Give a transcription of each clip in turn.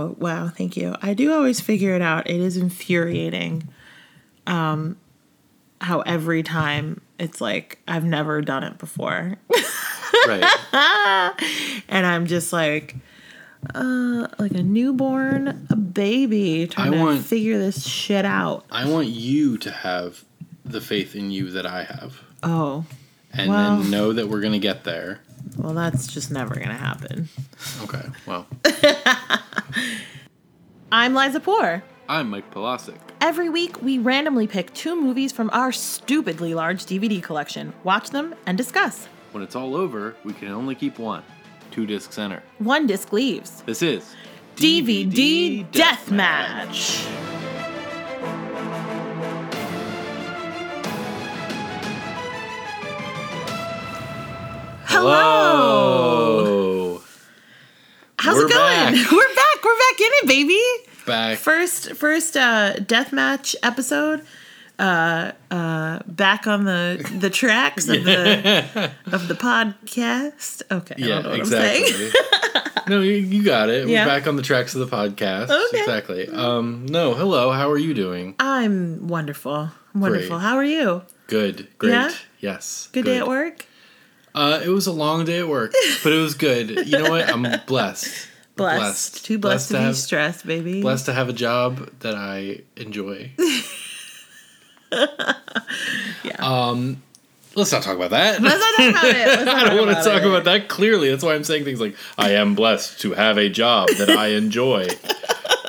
Oh, wow. Thank you. I do always figure it out. It is infuriating um, how every time it's like I've never done it before. Right. and I'm just like, uh, like a newborn a baby trying I to want- figure this shit out. I want you to have the faith in you that I have. Oh, And Well- then know that we're going to get there. Well, that's just never going to happen. Okay. Well, I'm Liza Poor. I'm Mike Polasic. Every week, we randomly pick two movies from our stupidly large DVD collection, watch them, and discuss. When it's all over, we can only keep one. Two discs enter. One disc leaves. This is DVD Deathmatch. Hello. How's We're it going? back. We're back. We're back in it, baby. Back. First, first uh, deathmatch episode. Uh, uh, back on the the tracks of the of the podcast. Okay, I yeah, don't know what I'm saying. exactly. no, you, you got it. Yeah. We're back on the tracks of the podcast. Okay. Exactly. Um, no, hello. How are you doing? I'm wonderful. Wonderful. Great. How are you? Good. Great. Yeah? Yes. Good, day at work. Uh, it was a long day at work, but it was good. You know what? I'm blessed. Blessed. Too blessed, to, be have, stressed, baby. blessed to have a job that I enjoy. Yeah. Um, let's not talk about that. Let's not talk about it. I don't want to talk it. about that clearly. That's why I'm saying things like, I am blessed to have a job that I enjoy.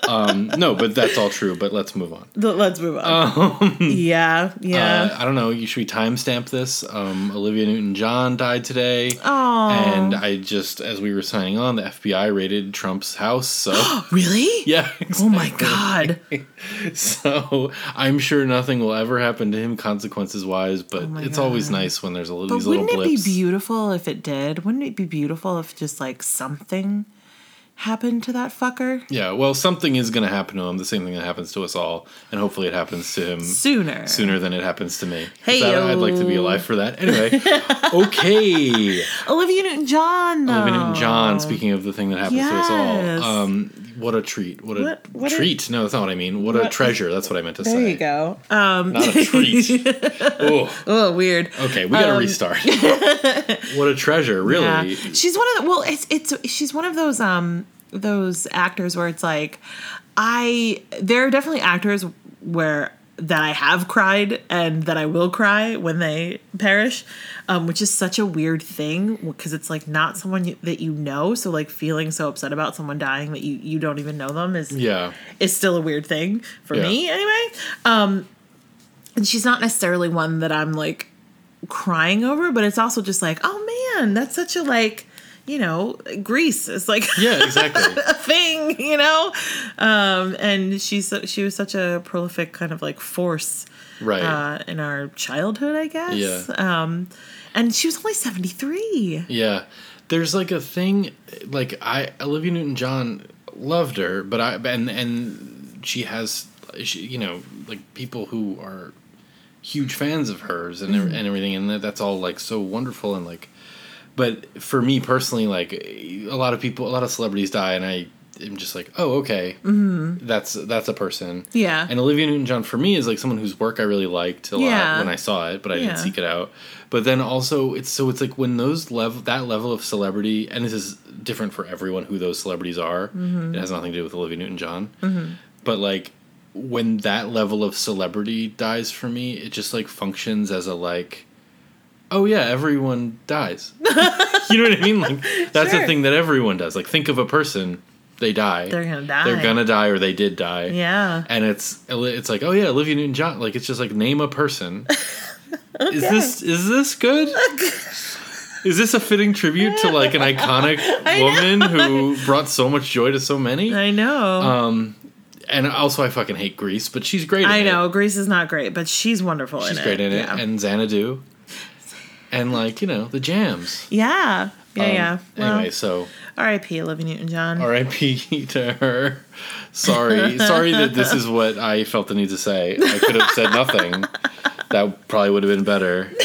Um, no, but that's all true, but let's move on. Let's move on. yeah, yeah. Uh, I don't know. You should we timestamp this? Um, Olivia Newton-John died today, Oh, and I just, as we were signing on, the FBI raided Trump's house. So really? yeah. Oh my god. So I'm sure nothing will ever happen to him consequences wise, but Oh it's always nice when there's a little But these little wouldn't it blips. be beautiful if it did? Wouldn't it be beautiful if just like something happened to that fucker Yeah, well, something is going to happen to him. The same thing that happens to us all, and hopefully, it happens to him sooner? sooner than it happens to me. Hey-o. I'd like to be alive for that. Anyway, okay. Olivia Newton-John. Though. Olivia Newton-John. Speaking of the thing that happens to us all, um, what a treat! What a What- what a- treat! no, that's not what I mean. What, a treasure! That's what I meant to There say. There you go. Um, Not a treat. oh, oh, weird. okay. We got to Um, restart. what a treasure! Really. Yeah. She's one of the well, it's it's she's one of those um those actors where it's like I there are definitely actors where that I have cried and that I will cry when they perish, um, which is such a weird thing because it's like not someone you, that you know. So like feeling so upset about someone dying that you you don't even know them is Yeah. is still a weird thing for Yeah. me anyway. Um, and she's not necessarily one that I'm like crying over, but it's also just like, oh man, that's such a like, you know, Grease is like Yeah. Exactly. a thing, you know. Um, and she's she was such a prolific kind of like force right. uh, in our childhood, I guess. Yeah. Um, and she was only seventy three. Yeah. There's like a thing like I Olivia Newton-John loved her, but I and and she has she, you know, like people who are huge fans of hers and and everything and that, that's all like so wonderful and like but for me personally like a lot of people a lot of celebrities die and I am just like, "Oh, okay. Mm-hmm. That's that's a person." Yeah. And Olivia Newton-John for me is like someone whose work I really liked a Yeah. lot when I saw it, but I Yeah. didn't seek it out. But then also it's so it's like when those level that level of celebrity and this is different for everyone who those celebrities are. Mm-hmm. It has nothing to do with Olivia Newton-John. But like when that level of celebrity dies for me, it just like functions as a like oh yeah, everyone dies. you know what I mean? Like that's Sure. the thing that everyone does. Like think of a person, they die. They're gonna die. They're gonna die or they did die. Yeah. And it's it's like, oh yeah, Olivia Newton John. Like it's just like name a person. okay. Is this is this good? Is this a fitting tribute to like an iconic woman who brought so much joy to so many? I know. Um, and also I fucking hate Grease, but she's great. In I it. know. Grease is not great, but she's wonderful she's in great it. in it, Yeah. and Xanadu, and like you know the jams. yeah. Yeah, Um, yeah. Well, Anyway, so R.I.P. Olivia Newton-John. R.I.P. to her. Sorry, sorry that this is what I felt the need to say. I could have said nothing. That probably would have been better.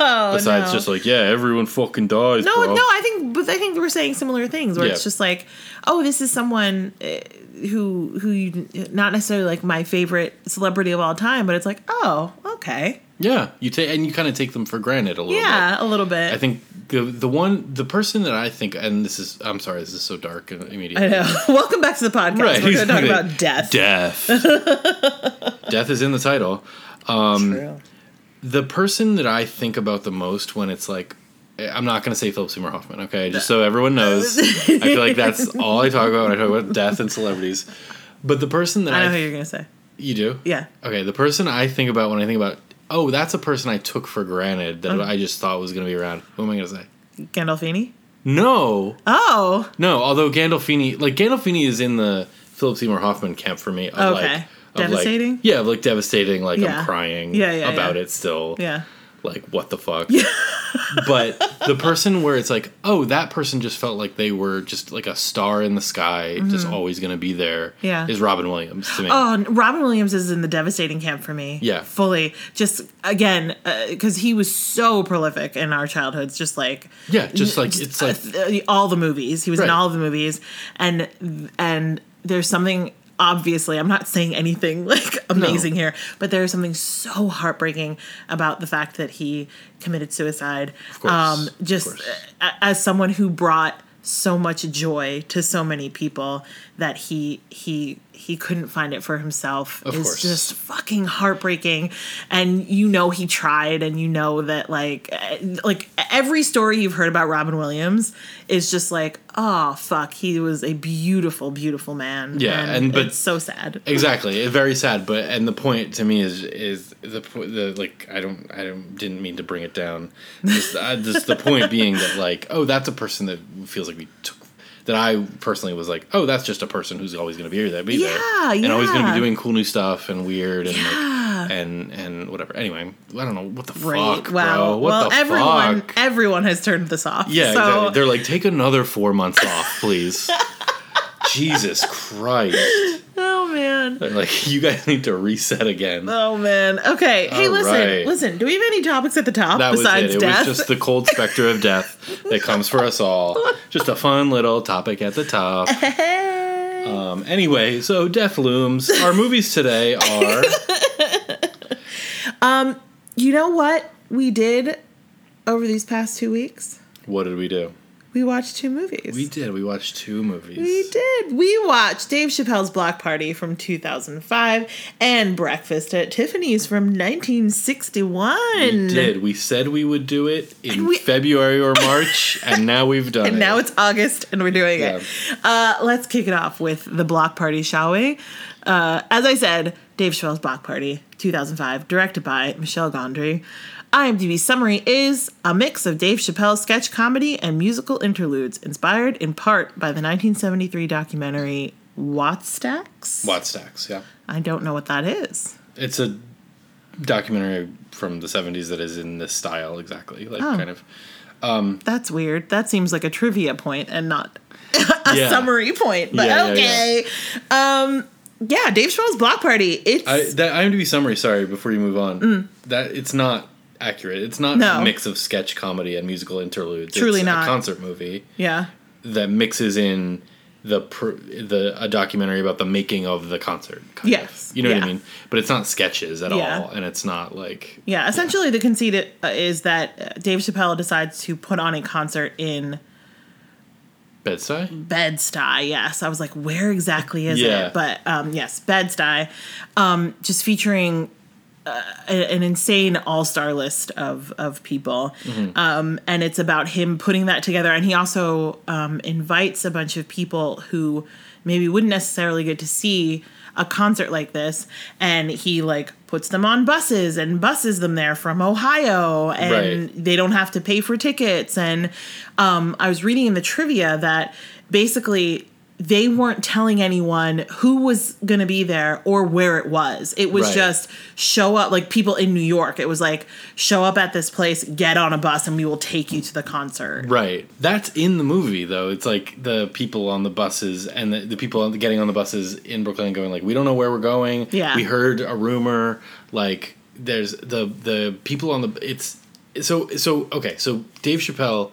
Oh, Besides, no. just like, yeah, everyone fucking dies, no, bro. no. I think, but I think we're saying similar things where Yeah. it's just like, oh, this is someone uh, who who you not necessarily like my favorite celebrity of all time, but it's like, oh, okay, Yeah, you take and you kind of take them for granted a little bit. yeah, a little bit. I think the the one the person that I think and this is I'm sorry this is so dark and immediate. I know. Welcome back to the podcast. Right, We're going to talk about death. Death. Death is in the title. Um, True. The person that I think about the most when it's like I'm not going to say Philip Seymour Hoffman, okay? Just so everyone knows. I feel like that's all I talk about when I talk about death and celebrities. But the person that I I, know who you're going to say. you do? Yeah. Okay, the person I think about when I think about oh, that's a person I took for granted that oh. I just thought was going to be around. Who am I going to say? Gandolfini? No. Oh, No, although Gandolfini, like Gandolfini, is in the Philip Seymour Hoffman camp for me. Of Okay. like, of Devastating? Like, yeah, like devastating. Like Yeah. I'm crying. Yeah, yeah, about it still. yeah. Like what the fuck. but the person where it's like, oh, that person just felt like they were just like a star in the sky, just always going to be there. Mm-hmm. Yeah. is Robin Williams to me. Oh, Robin Williams is in the devastating camp for me. Yeah. fully. Just again, because he was so prolific in our childhoods. Just like yeah, just like it's like uh, all the movies. He was in all the movies, and and there's something. Obviously, I'm not saying anything like amazing here, but there's something so heartbreaking about the fact that he committed suicide. Of course, um, just as someone who brought so much joy to so many people that he he he couldn't find it for himself Of is course. just fucking heartbreaking and you know he tried and you know that like eh, like every story you've heard about Robin Williams is just like oh fuck he was a beautiful beautiful man Yeah, and- but- it's so sad Exactly, It's very sad. But and the point to me is is the the like I don't I don't didn't mean to bring it down. Just, uh, just the point being that like oh that's a person that feels like we took that I personally was like oh that's just a person who's always going to be there, be there, Yeah, and always going to be doing cool new stuff and weird and Yeah. like, and and whatever. Anyway, I don't know what the right fuck, wow bro. What well the everyone fuck? everyone has turned this off Yeah, so exactly. They're like take another four months off, please. Jesus Christ. Oh man They're like you guys need to reset again. Oh man. Okay. Hey, All listen. right. Listen. Do we have any topics at the top That besides it. It death? was just the cold specter of death that comes for us all. Just a fun little topic at the top. Um, anyway, so death looms. Our movies today are um, you know what we did over these past two weeks? what did we do? We watched two movies. We did. We watched two movies. We did. We watched Dave Chappelle's Block Party from 2005 and Breakfast at Tiffany's from 1961. We did. We said we would do it in we- February or March, and now we've done it. And now it's August and we're doing Yeah. it. Uh, let's kick it off with the block party, shall we? Uh, as I said, Dave Chappelle's Block Party, 2005, directed by Michel Gondry. IMDb summary is a mix of Dave Chappelle's sketch comedy and musical interludes, inspired in part by the 1973 documentary Wattstax. Watt Stacks. Yeah, I don't know what that is. it's a documentary from the '70s that is in this style exactly, like Oh. kind of. That's weird. That seems like a trivia point and not a Yeah. summary point. But Yeah, yeah, okay. Um, yeah, Dave Chappelle's Block Party. It's I, that IMDb summary. Sorry, before you move on, that it's not accurate. It's not. No. a mix of sketch comedy and musical interludes. Truly it's not. a concert movie yeah. that mixes in the pr- the a documentary about the making of the concert. kind Yes, of. you know what. I mean. But it's not sketches at Yeah. all, and it's not like Yeah, essentially the conceit uh, is that uh, Dave Chappelle decides to put on a concert in Bed-Stuy. Bed-Stuy. Yes, I was like, where exactly is Yeah. it? But um, yes, Bed-Stuy, um, just featuring uh, an insane all-star list of of people, Mm-hmm. um, and it's about him putting that together. And he also um, invites a bunch of people who maybe wouldn't necessarily get to see a concert like this, and he like puts them on buses and buses them there from Ohio, and Right. they don't have to pay for tickets. And um, I was reading in the trivia that basically they weren't telling anyone who was going to be there or where it was. It was Right. just show up, like people in New York. It was like show up at this place, get on a bus, and we will take you to the concert. Right. That's in the movie though. It's like the people on the buses and the, the people getting on the buses in Brooklyn going like, we don't know where we're going. Yeah. We heard a rumor. Like there's the the people on the it's so so okay. So Dave Chappelle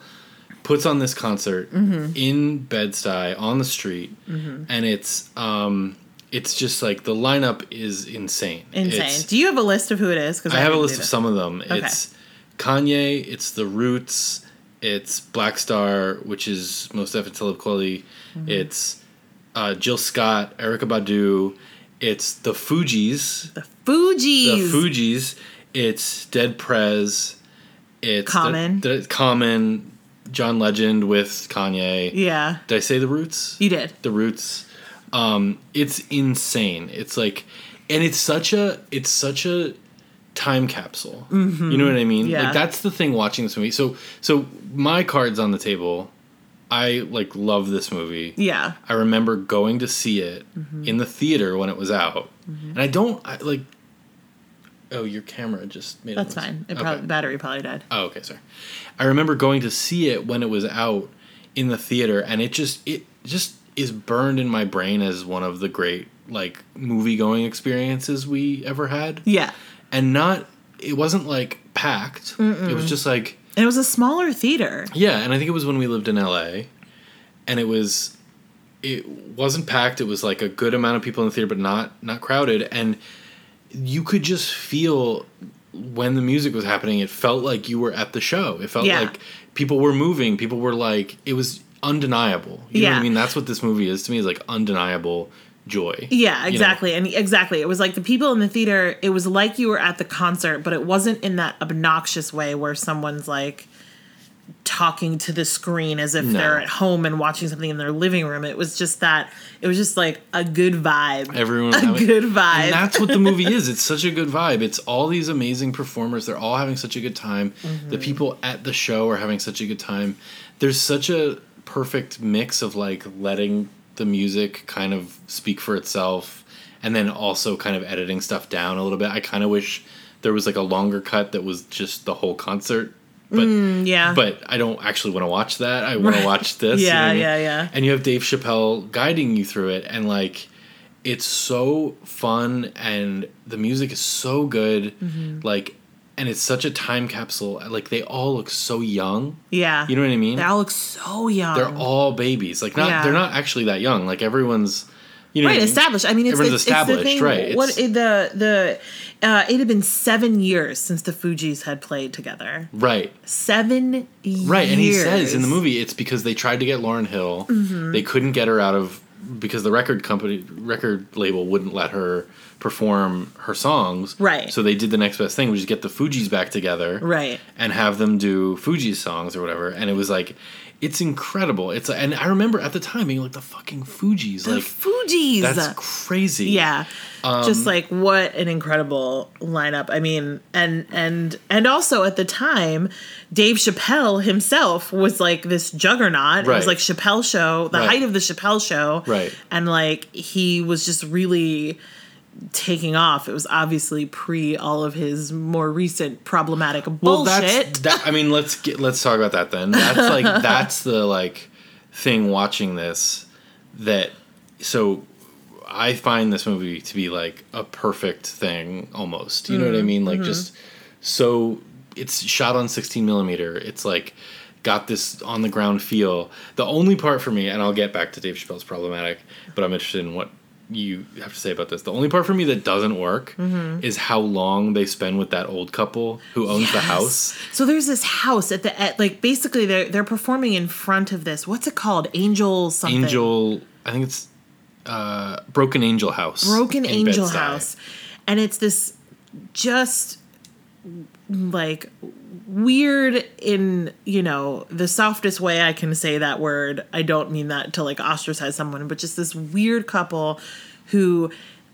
puts on this concert Mm-hmm. in Bed-Stuy on the street, and it's um, it's just like the lineup is insane. Insane. It's- Do you have a list of who it is? Because I have a list of some of them. Okay. It's Kanye, it's The Roots, it's Black Star, which is most definitely Kweli, Mm-hmm. it's uh, Jill Scott, Erykah Badu, it's The Fugees, The Fugees. The Fugees, it's Dead Prez, it's Common. the, the, Common, John Legend with Kanye. Yeah, Did I say The Roots? you did. the roots um it's insane it's like and it's such a it's such a time capsule you know what i mean Mm-hmm. Yeah. like that's the thing watching this movie so so my cards on the table i like love this movie Yeah. i remember going to see it Mm-hmm. in the theater when it was out and i don't I, like oh your camera just made That's fine. It Okay. probably the battery probably died. Oh, okay, sorry. I remember going to see it when it was out in the theater, and it just it just is burned in my brain as one of the great like movie going experiences we ever had. Yeah. And not it wasn't like packed. It was just like And it was a smaller theater. yeah, and I think it was when we lived in LA, and it was it wasn't packed. It was like a good amount of people in the theater, but not not crowded, and you could just feel when the music was happening. It felt like you were at the show. It felt Yeah. like people were moving. People were like it was undeniable. You know what Yeah. I mean? That's what this movie is to me. Is like undeniable joy. Yeah, know? exactly. And exactly. It was like the people in the theater, it was like you were at the concert, but it wasn't in that obnoxious way where someone's like talking to the screen as if No. they're at home and watching something in their living room. It was just that it was just like a good vibe. Everyone a having- good vibe. And that's what the movie is. It's such a good vibe. It's all these amazing performers. They're all having such a good time. Mm-hmm. The people at the show are having such a good time. There's such a perfect mix of like letting the music kind of speak for itself and then also kind of editing stuff down a little bit. I kind of wish there was like a longer cut that was just the whole concert. But yeah. but I don't actually want to watch that. I want Right. to watch this. you know Yeah, I mean? yeah, yeah. And you have Dave Chappelle guiding you through it, and like, it's so fun, and the music is so good, Mm-hmm. like, and it's such a time capsule. Like they all look so young. yeah. You know what I mean? they all look so young. They're all babies. Like not Yeah. they're not actually that young. Like everyone's, you know, right I mean? established. I mean, it's, it's, it's the established, thing. right, What it's- the the uh, it had been seven years since the Fugees had played together. Right. Seven years. Right, and he says in the movie it's because they tried to get Lauryn Hill, Mm-hmm. they couldn't get her out of because the record company record label wouldn't let her perform her songs. Right. So they did the next best thing, which is get the Fugees back together. Right. And have them do Fugees songs or whatever, and it was like. It's incredible. It's and I remember at the time being like the fucking Fugees, The like Fugees. that's crazy. Yeah. Um, Just like what an incredible lineup. I mean, and and and also at the time, Dave Chappelle himself was like this juggernaut. It was like Chappelle show, the Right. height of the Chappelle show. Right. And like he was just really taking off. It was obviously pre all of his more recent problematic Well, bullshit. that's that. I mean, let's get let's talk about that then. That's like that's the like thing watching this that so I find this movie to be like a perfect thing almost. You know what I mm-hmm. mean? Like mm-hmm. just so it's shot on 16 millimeter. It's like got this on the ground feel. The only part for me, and I'll get back to Dave Chappelle's problematic, but I'm interested in what you have to say about this. The only part for me that doesn't work is how long they spend with that old couple who owns the house. So there's this house at the at, like basically they're they're performing in front of this. What's it called? Angel something. Angel, I think it's uh, Broken Angel House. Broken Angel Bed-Stuy. House. And it's this just like weird in, you know, the softest way I can say that word. I don't mean that to like ostracize someone, but just this weird couple who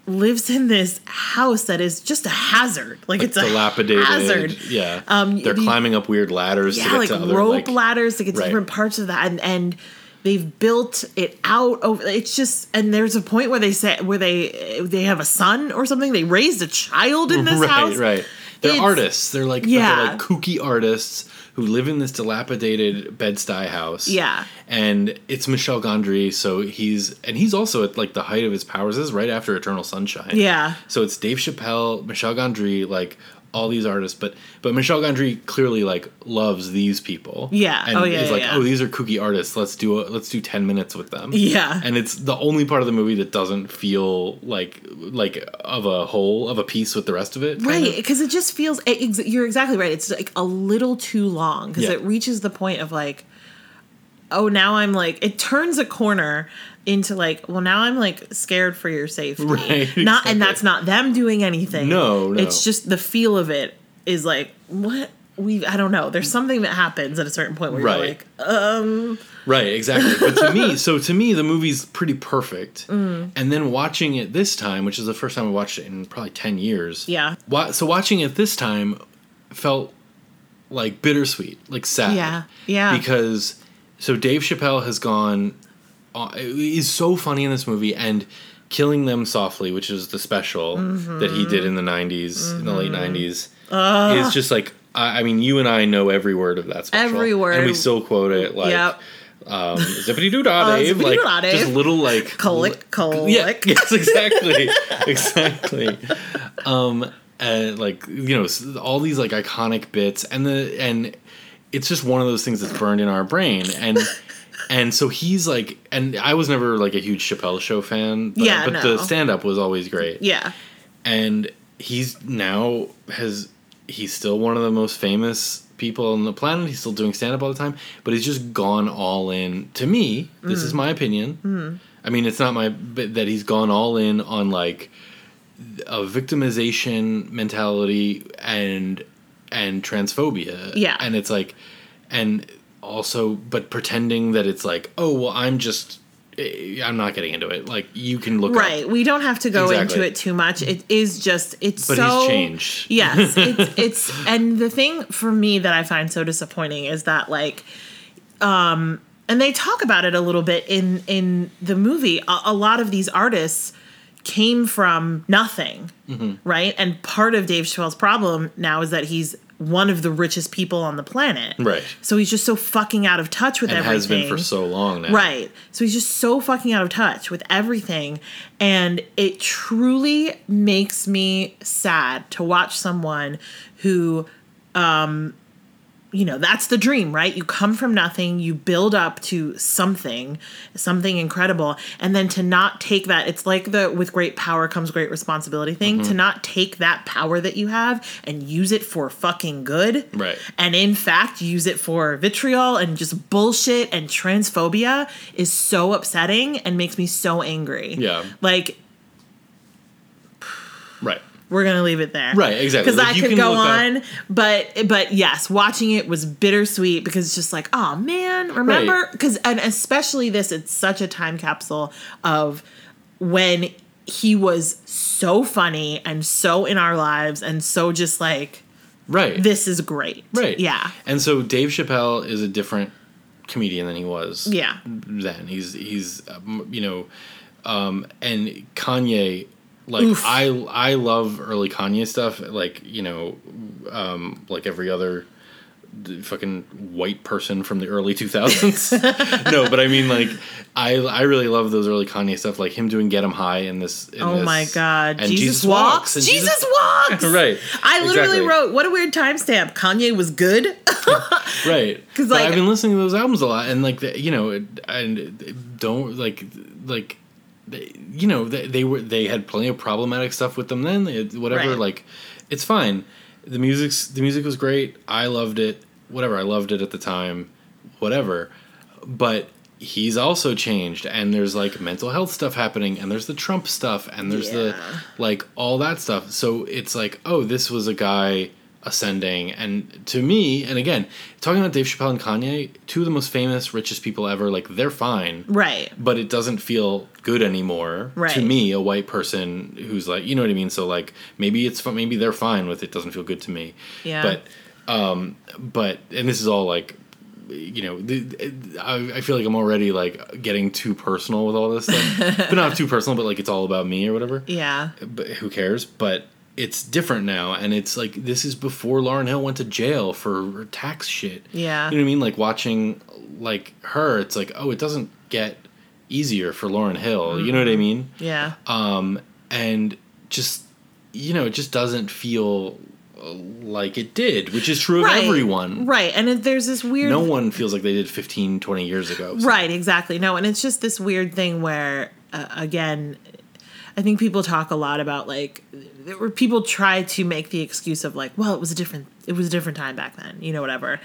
lives in this house that is just a hazard. Like, Like it's a dilapidated. hazard. Yeah. Um, They're the- climbing up weird ladders to yeah, get like to other rope like, ladders to get to Right. different parts of that, and and they've built it out over. It's just, and there's a point where they say where they they have a son or something. They raised a child in this right, house. right. They're It's- artists. They're like Yeah. they're like kooky artists who live in this dilapidated Bed-Stuy house. Yeah. And it's Michel Gondry, so he's and he's also at like the height of his powers. This is right after Eternal Sunshine. Yeah. So it's Dave Chappelle, Michel Gondry, like all these artists, but but Michel Gondry clearly like loves these people. Yeah. and Oh, yeah, is yeah, like, yeah. oh, these are kooky artists. Let's do a, let's do ten minutes with them. Yeah. and it's the only part of the movie that doesn't feel like like of a whole of a piece with the rest of it. Right, because it just feels. It, you're exactly right. It's like a little too long because Yeah. it reaches the point of like, oh, now I'm like. It turns a corner into like, well, now I'm like scared for your safety. Right, Not, and that's not them doing anything. No, no. It's just the feel of it is like what we. I don't know. There's something that happens at a certain point where Right. you're like, um, Right, exactly. But to me, so to me, the movie's pretty perfect. Mm. And then watching it this time, which is the first time I watched it in probably ten years. Yeah. Wa- so watching it this time felt like bittersweet, like sad. Yeah, yeah. Because so Dave Chappelle has gone. Uh, is so funny in this movie and. Killing Them Softly, which is the special Mm-hmm. that he did in the 90s, in the late 90s, is just like, I, I mean, you and I know every word of that special. Every word. And we still quote it like, Yep. um, zippity doo dah, Uh, Dave. Like Dave. just little like Colic, colic. Yeah, yes, exactly, exactly. Um, and like you know, all these like iconic bits, and the and it's just one of those things that's burned in our brain, and and so he's like, and I was never like a huge Chappelle Show fan, but, Yeah, but no. the stand up was always great, Yeah. and he's now has he's still one of the most famous people on the planet he's still doing stand up all the time but he's just gone all in to me this Mm. is my opinion i mean it's not my but that he's gone all in on like a victimization mentality and and transphobia Yeah. and it's like and also but pretending that it's like oh well i'm just eh, i'm not getting into it like you can look up Right. We don't have to go Exactly. into it too much. It is just it's but so he's changed Yes, it's, it's and the thing for me that I find so disappointing is that like um and they talk about it a little bit in in the movie a, a lot of these artists came from nothing Mm-hmm. right and part of dave chappelle's problem now is that he's one of the richest people on the planet Right. so he's just so fucking out of touch with and everything has been for so long now Right. So he's just so fucking out of touch with everything. And it truly makes me sad to watch someone who, um, you know, that's the dream, right? You come from nothing, you build up to something, something incredible, and then to not take that, it's like the with great power comes great responsibility thing, Mm-hmm. to not take that power that you have and use it for fucking good. Right. And in fact, use it for vitriol and just bullshit and transphobia is so upsetting and makes me so angry. Yeah. Like, right we're gonna leave it there, Right, exactly. Because Like, I could go look up- on, but but yes, watching it was bittersweet because it's just like, oh man, remember? Because and especially this, it's such a time capsule of when he was so funny and so in our lives and so just like right this is great, Right. Yeah, And so Dave Chappelle is a different comedian than he was. Yeah. Then he's he's um, you know, um, and Kanye. Like Oof. I I love early Kanye stuff. Like you know, um, like every other fucking white person from the early 2000s. no, but I mean like I I really love those early Kanye stuff like him doing Get Em High in this in Oh this- my god, and Jesus, walks. and Jesus, walks. Right, I literally exactly. wrote, "What a weird timestamp." Kanye was good. right. Cuz like- i've been listening to those albums a lot and like the, you know it- and don't like like they, you know they, they were they had plenty of problematic stuff with them then. It, whatever Right. like it's fine. The music's the music was great. I loved it. Whatever i loved it at the time. Whatever. But he's also changed and there's like mental health stuff happening and there's the trump stuff and there's the like all that stuff. So it's like oh this was a guy ascending and to me and again talking about dave chappelle and kanye two of the most famous richest people ever like they're fine right. but it doesn't feel good anymore Right. to me a white person who's like you know what i mean so like maybe it's maybe they're fine with it doesn't feel good to me Yeah. but um but and this is all like you know the, I, I feel like i'm already like getting too personal with all this stuff but not too personal but like it's all about me or whatever Yeah. but who cares but it's different now and it's like this is before lauryn hill went to jail for tax shit Yeah. you know what i mean like watching like her it's like oh it doesn't get easier for lauryn hill you know what i mean Yeah. um and just you know it just doesn't feel like it did, which is true of right, everyone. right? And it, there's this weird No one feels like they did 15, 20 years ago. so- Right, exactly. No, and it's just this weird thing where, uh, again, I think people talk a lot about like, where people try to make the excuse of like, well, it was a different, it was a different time back then, you know, whatever.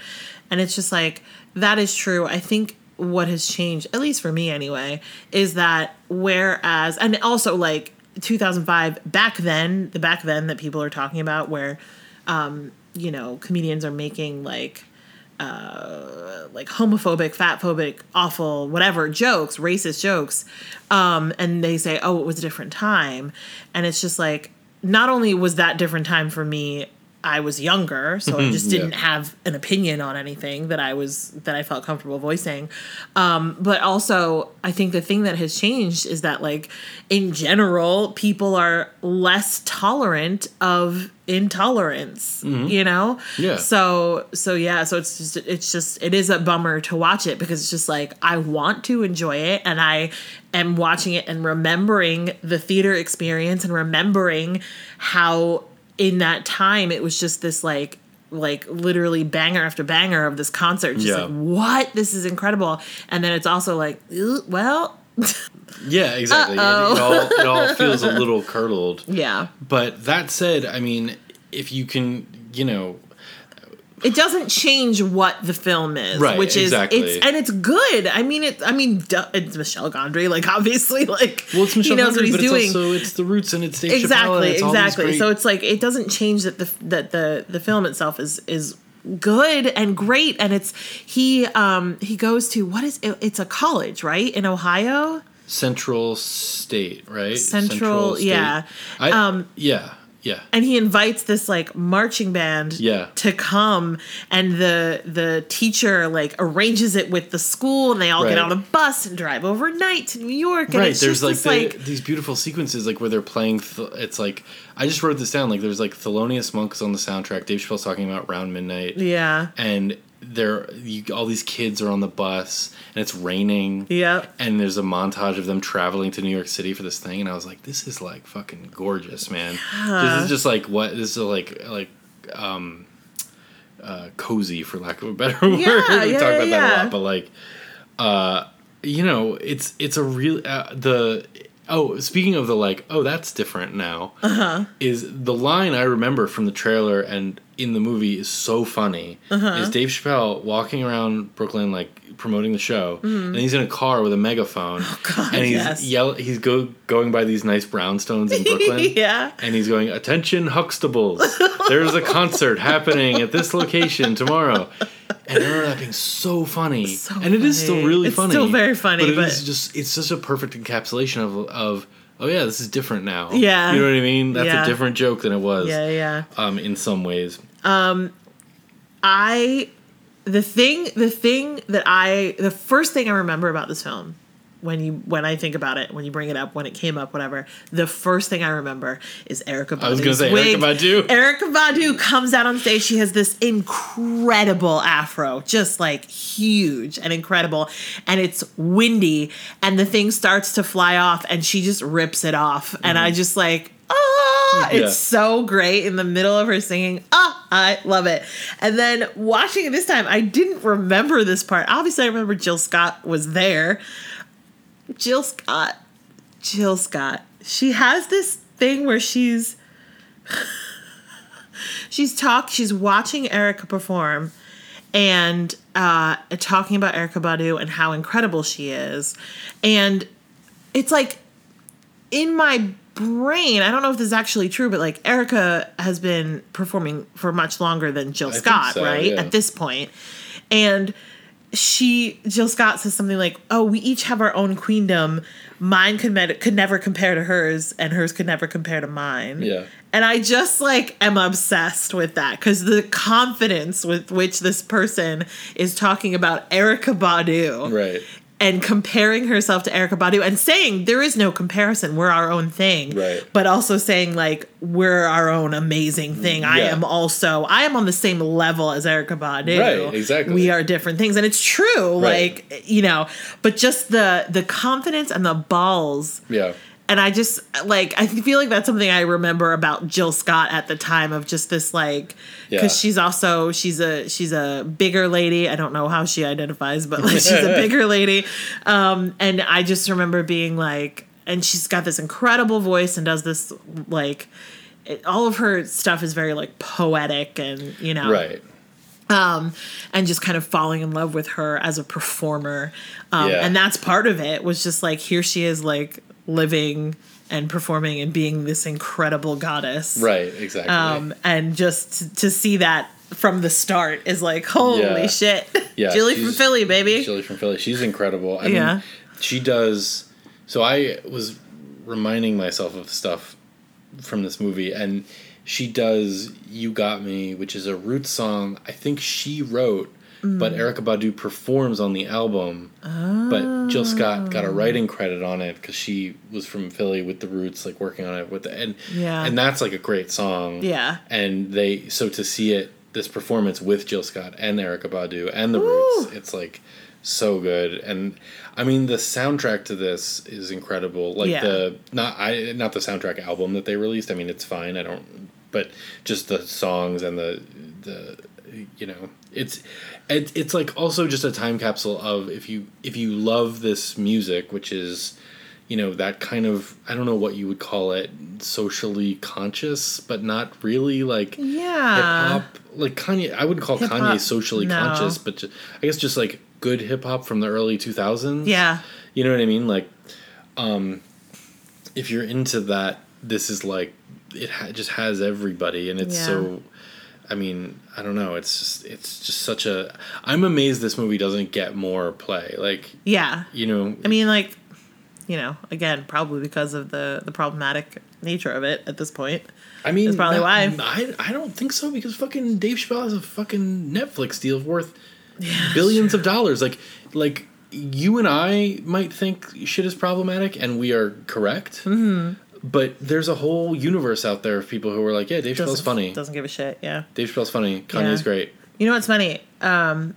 And it's just like that is true. I think what has changed, at least for me anyway, is that whereas, and also like 2005 back then, the back then that people are talking about, where, um, you know, comedians are making like uh, like homophobic, fatphobic, awful, whatever jokes, racist jokes, um, and they say, "Oh, it was a different time," and it's just like, not only was that different time for me, I was younger, so I just didn't have an opinion on anything that I was that I felt comfortable voicing, um, but also I think the thing that has changed is that like in general, people are less tolerant of intolerance, you know. Yeah. So so yeah, so it's just it's just it is a bummer to watch it because it's just like I want to enjoy it and I am watching it and remembering the theater experience and remembering how in that time it was just this like like literally banger after banger of this concert just Yeah. like what this is incredible and then it's also like well Yeah, exactly. It, it all, it all feels a little curdled. yeah But that said, I mean, if you can, you know, it doesn't change what the film is, Right, which is exactly. it's and it's good. I mean, it. I mean, duh, it's Michel Gondry. Like obviously, like well, it's Michel he knows Gondry, what he's doing. it's also it's the roots and it's Dave exactly, it's exactly. great- So it's like it doesn't change that the that the the film itself is is good and great, and it's he um he goes to what is it, it's a college right in Ohio. Central State, right? Central, yeah. I, Um, yeah, yeah. and he invites this like marching band Yeah. to come and the the teacher like arranges it with the school and they all get on a bus and drive overnight to New York and right it's there's just like, this, the, like these beautiful sequences like where they're playing th- it's like i just wrote this down like there's like thelonious monks on the soundtrack dave chappelle's talking about round midnight yeah and there you, all these kids are on the bus and it's raining. Yeah and there's a montage of them traveling to new york city for this thing and i was like this is like fucking gorgeous man. This is just like what this is like like um uh cozy for lack of a better word. Yeah, we yeah, talk about that a lot but like uh you know it's it's a real uh, the oh speaking of the like oh that's different now Uh-huh. is the line i remember from the trailer and in the movie is so funny Uh-huh. is dave chappelle walking around brooklyn like promoting the show Mm-hmm. and he's in a car with a megaphone Oh, God, and he's yes. yell he's go going by these nice brownstones in brooklyn yeah and he's going, "Attention, Huxtables! There's a concert happening at this location tomorrow." And I remember that being so funny, So and it is still really funny. It's funny. still very funny, but it but- is just—it's such a perfect encapsulation of of. Oh yeah, this is different now. Yeah. you know what I mean. That's Yeah. a different joke than it was. yeah yeah Um, in some ways. I the thing the thing that I the first thing I remember about this film when you when I think about it when you bring it up when it came up whatever the first thing I remember is Erykah Badu's I was gonna say wig. Erykah Badu. Erykah Badu comes out on stage she has this incredible afro just like huge and incredible and it's windy and the thing starts to fly off and she just rips it off and I just like ah Yeah. it's so great in the middle of her singing ah I love it and then watching it this time I didn't remember this part obviously I remember Jill Scott was there Jill Scott. Jill Scott. She has this thing where she's she's talk she's watching Erykah perform and uh talking about Erykah Badu and how incredible she is. And it's like in my brain I don't know if this is actually true but like Erykah has been performing for much longer than Jill think Scott so, right yeah. at this point. And she Jill Scott says something like, "Oh, we each have our own queendom. Mine could met, could never compare to hers, and hers could never compare to mine." Yeah. And I just like am obsessed with that because the confidence with which this person is talking about Erykah Badu Right. And comparing herself to Erykah Badu and saying there is no comparison, we're our own thing. Right. But also saying like we're our own amazing thing. I am also I am on the same level as Erykah Badu. Right, exactly. We are different things and it's true Right. like you know, but just the the confidence and the balls Yeah. And I just like I feel like that's something I remember about Jill Scott at the time of just this like because Yeah. she's also she's a she's a bigger lady. I don't know how she identifies, but like she's a bigger lady. Um, and I just remember being like, and she's got this incredible voice and does this like. It, all of her stuff is very like poetic and you know Right. um, and just kind of falling in love with her as a performer. Um, Yeah. And that's part of it was just like here she is like living and performing and being this incredible goddess. Right. Exactly. Um, and just to, to see that from the start is like holy Yeah. shit. Yeah, Jilly from Philly, baby. Jilly from Philly. She's incredible. I Yeah. mean, she does. So I was reminding myself of stuff from this movie, and she does "You Got Me," which is a Roots song. I think she wrote, but Mm. Erykah Badu performs on the album. But Jill Scott got a writing credit on it because she was from Philly with the Roots, like working on it with the and Yeah. and that's like a great song. Yeah. and they so to see it this performance with Jill Scott and Erykah Badu and the Woo. Roots, it's like so good. And I mean, the soundtrack to this is incredible. Like Yeah. the not I not the soundtrack album that they released. I mean, it's fine. I don't, but just the songs and the the you know it's it, it's like also just a time capsule of if you if you love this music, which is you know that kind of I don't know what you would call it socially conscious, but not really like yeah hip Yeah. hop like Kanye. I wouldn't call Hip-hop, Kanye socially no. conscious, but ju- I guess just like good hip hop from the early two thousands. Yeah. you know what I mean. Like, um, if you're into that, this is like it ha- just has everybody, and it's Yeah. so. I mean, I don't know. It's just it's just such a. I'm amazed this movie doesn't get more play. Like Yeah. you know, I mean, like, you know, again, probably because of the the problematic nature of it at this point. I mean, That's probably why. I I don't think so because fucking Dave Chappelle has a fucking Netflix deal worth billions of dollars. Like like you and I might think shit is problematic, and we are correct. Mm-hmm. But there's a whole universe out there of people who are like, yeah, Dave Chappelle's Doesn't- funny. Doesn't give a shit. Yeah. Dave Chappelle's funny. Kanye's Yeah. great. You know what's funny? Um,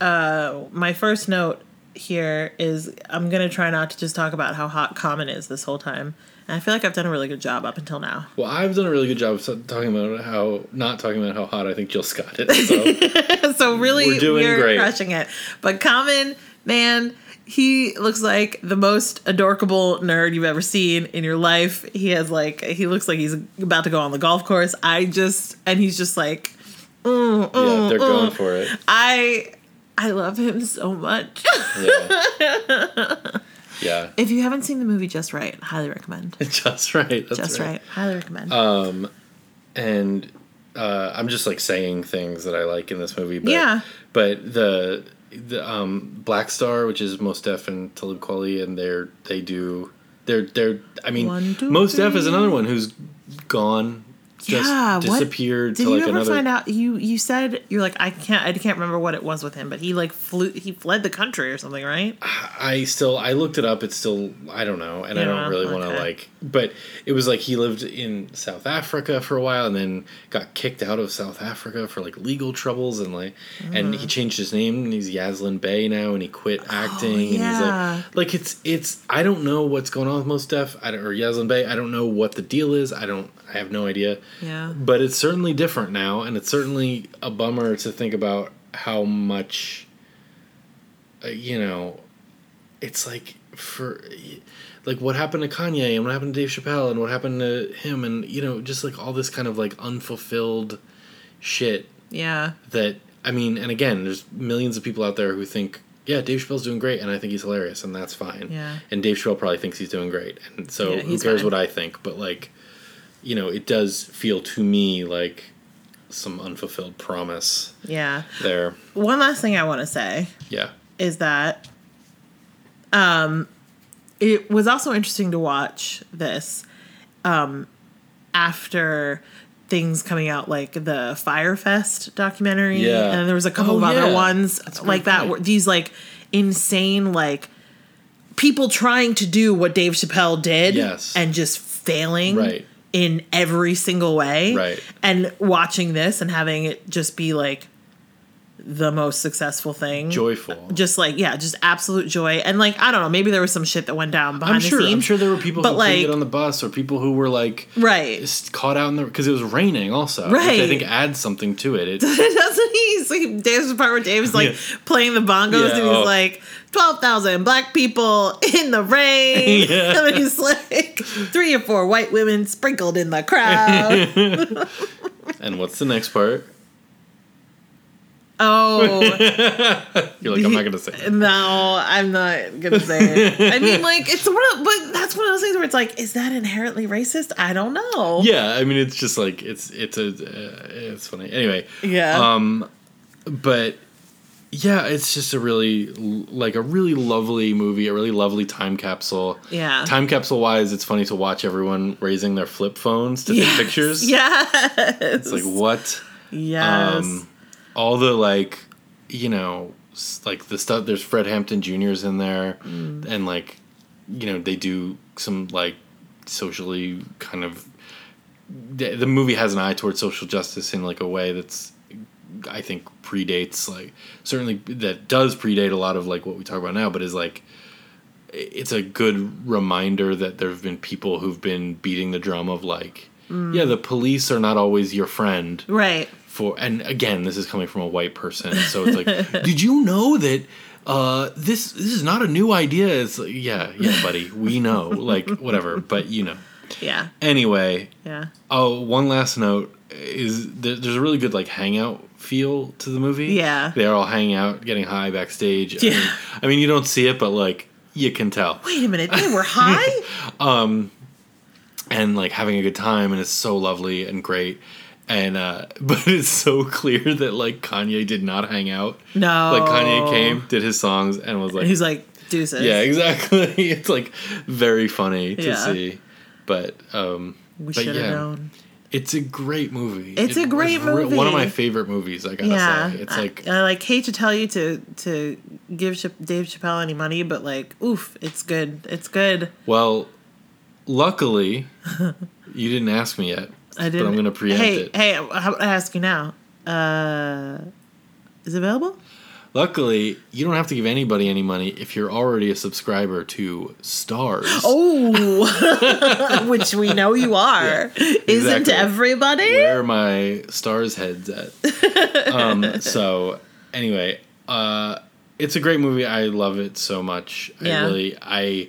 uh, my first note here is I'm gonna try not to just talk about how hot Common is this whole time, and I feel like I've done a really good job up until now. Well, I've done a really good job of talking about how not talking about how hot I think Jill Scott is. So so really, We're doing great. crushing it. But Common, man, he looks like the most adorable nerd you've ever seen in your life. He has like he looks like he's about to go on the golf course. I just and he's just like, mm, yeah, mm, they're mm. going for it. I I love him so much. Yeah. yeah. if you haven't seen the movie Just Wright, highly recommend. Just Wright. Just Wright. highly recommend. Um, and uh, I'm just like saying things that I like in this movie. But, Yeah. But the the um, Black Star, which is Mos Def and Talib Kweli, and they're they do they're they're. I mean, One, two, Mos Def is another one who's gone. Just yeah, what- disappeared Did to you like ever another. find out? You you said you're like I can't I can't remember what it was with him, but he like flew he fled the country or something, right? I still I looked it up. It's still I don't know, and I You don't don't know? really want to like. But it was like he lived in South Africa for a while, and then got kicked out of South Africa for like legal troubles, and like, and Mm. he changed his name, and he's Yasiin Bey now, and he quit acting, and he's Oh, yeah. like, like it's it's I don't know what's going on with Mos Def, I don't, or Yasiin Bey. I don't know what the deal is. I don't. I have no idea. Yeah. But it's certainly different now, and it's certainly a bummer to think about how much, uh, you know, it's like for, like what happened to Kanye and what happened to Dave Chappelle and what happened to him and you know just like all this kind of like unfulfilled shit Yeah. that I mean, and again, there's millions of people out there who think. Yeah, Dave Chappelle's doing great, and I think he's hilarious, and that's fine. Yeah. And Dave Chappelle probably thinks he's doing great, and so Yeah, who cares fine. what I think? But like, you know, it does feel to me like some unfulfilled promise Yeah. there. One last thing I want to say Yeah. is that um it was also interesting to watch this um after things coming out like the Fyre Fest documentary Yeah. and there was a couple Oh, of other ones like that were these like insane like people trying to do what Dave Chappelle did Yes. and just failing Right. In every single way Right. and watching this and having it just be like the most successful thing. Joyful. Just like yeah, just absolute joy, and like I don't know, maybe there was some shit that went down behind I'm the scenes. I'm sure there were people but who couldn't like get on the bus, or people who were like right, caught out in the because it was raining also. Which Right. I think adds something to it. It doesn't he? So he- Dave's part where Dave's like Yeah. playing the bongos Yeah, and he's oh. like twelve thousand black people in the rain, Yeah. he's like three or four white women sprinkled in the crowd. and what's the next part? oh You're like, I'm not gonna say. it. no, I'm not gonna say it. I mean, like it's one of, but that's one of those things where it's like, is that inherently racist? I don't know. Yeah, I mean, it's just like it's it's a uh, it's funny. Anyway, yeah, um, but yeah, it's just a really like a really lovely movie, a really lovely time capsule. yeah. Time capsule wise, it's funny to watch everyone raising their flip phones to Yes. take pictures. Yeah. It's like what? yes. Um, all the like, you know, like the stuff. There's Fred Hampton Jr.'s in there, Mm. and like, you know, they do some like socially kind of. The, the movie has an eye towards social justice in like a way that's, I think, predates like certainly that does predate a lot of like what we talk about now, but is like. It's a good reminder that there have been people who've been beating the drum of like, Mm. yeah, the police are not always your friend right. for and again this is coming from a white person so it's like did you know that uh this this is not a new idea it's like yeah yeah buddy we know like whatever but you know Yeah. anyway Yeah. oh one last note is there, there's a really good like hangout feel to the movie Yeah. they're all hanging out getting high backstage I Yeah. mean, I mean you don't see it but like you can tell Wait a minute. They were high. um, and like having a good time and it's so lovely and great and uh but it's so clear that like Kanye did not hang out no. like Kanye came, did his songs, and was like, He's like deuces. yeah, exactly. It's like very funny to Yeah. see, but um, We but should have yeah, known. it's a great movie. It's a was great re- One of my favorite movies. I gotta Yeah. say, it's like I, like hate to tell you to to give Dave Chappelle any money, but like, oof, it's good. It's good. well, luckily, you didn't ask me yet. I didn't. But I'm gonna preempt hey, it. Hey, I ask you now? Uh, is it available? Luckily, you don't have to give anybody any money if you're already a subscriber to Starz. Oh, which we know you are. Isn't exactly. everybody? where are my Starz heads at um so anyway uh it's a great movie i love it so much Yeah. i really i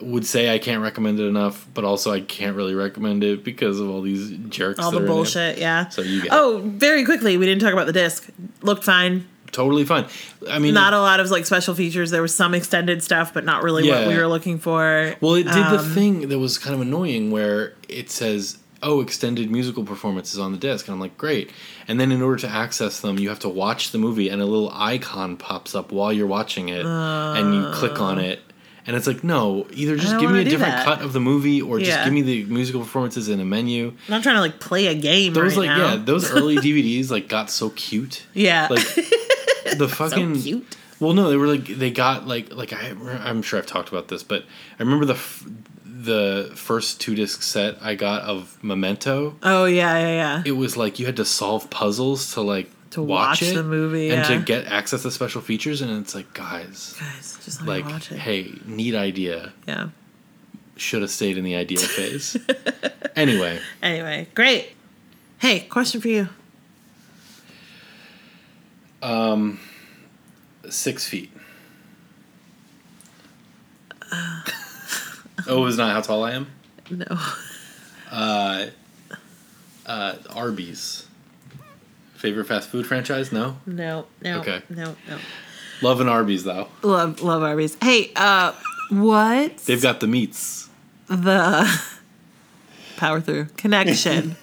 would say i can't recommend it enough but also i can't really recommend it because of all these jerks All the are in it. bullshit, yeah. so you get Oh, very quickly, we didn't talk about the disc. Looked fine. Totally fine. I mean Not a lot of like special features. There was some extended stuff, but not really what we were looking for. well it did the Um, thing that was kind of annoying where it says oh extended musical performances on the disc. And i'm like great. And then in order to access them you have to watch the movie and a little icon pops up while you're watching it and you click on it. And it's like no either just give me a different that. cut of the movie or just give me the musical performances in a menu. I'm not trying to like play a game those right like now. yeah those early dvds like got so cute. Yeah, like the so fucking cute. well, no, they were like they got like like I I'm sure I've talked about this, but I remember the f- the first two disc set I got of Memento. Oh yeah, yeah, yeah. It was like you had to solve puzzles to like To watch, watch it the movie, and to get access to special features, and it's like guys, Guys, just let like me watch it. hey, neat idea. Yeah. Should have stayed in the idea phase. anyway, Anyway, great. Hey, question for you. Six feet. oh, is not how tall I am. No. Uh, uh, Arby's. Favorite fast food franchise? No. No, no, Okay. no, no. Love an Arby's though. Love, love Arby's. Hey, uh, what They've got the meats. the power through connection?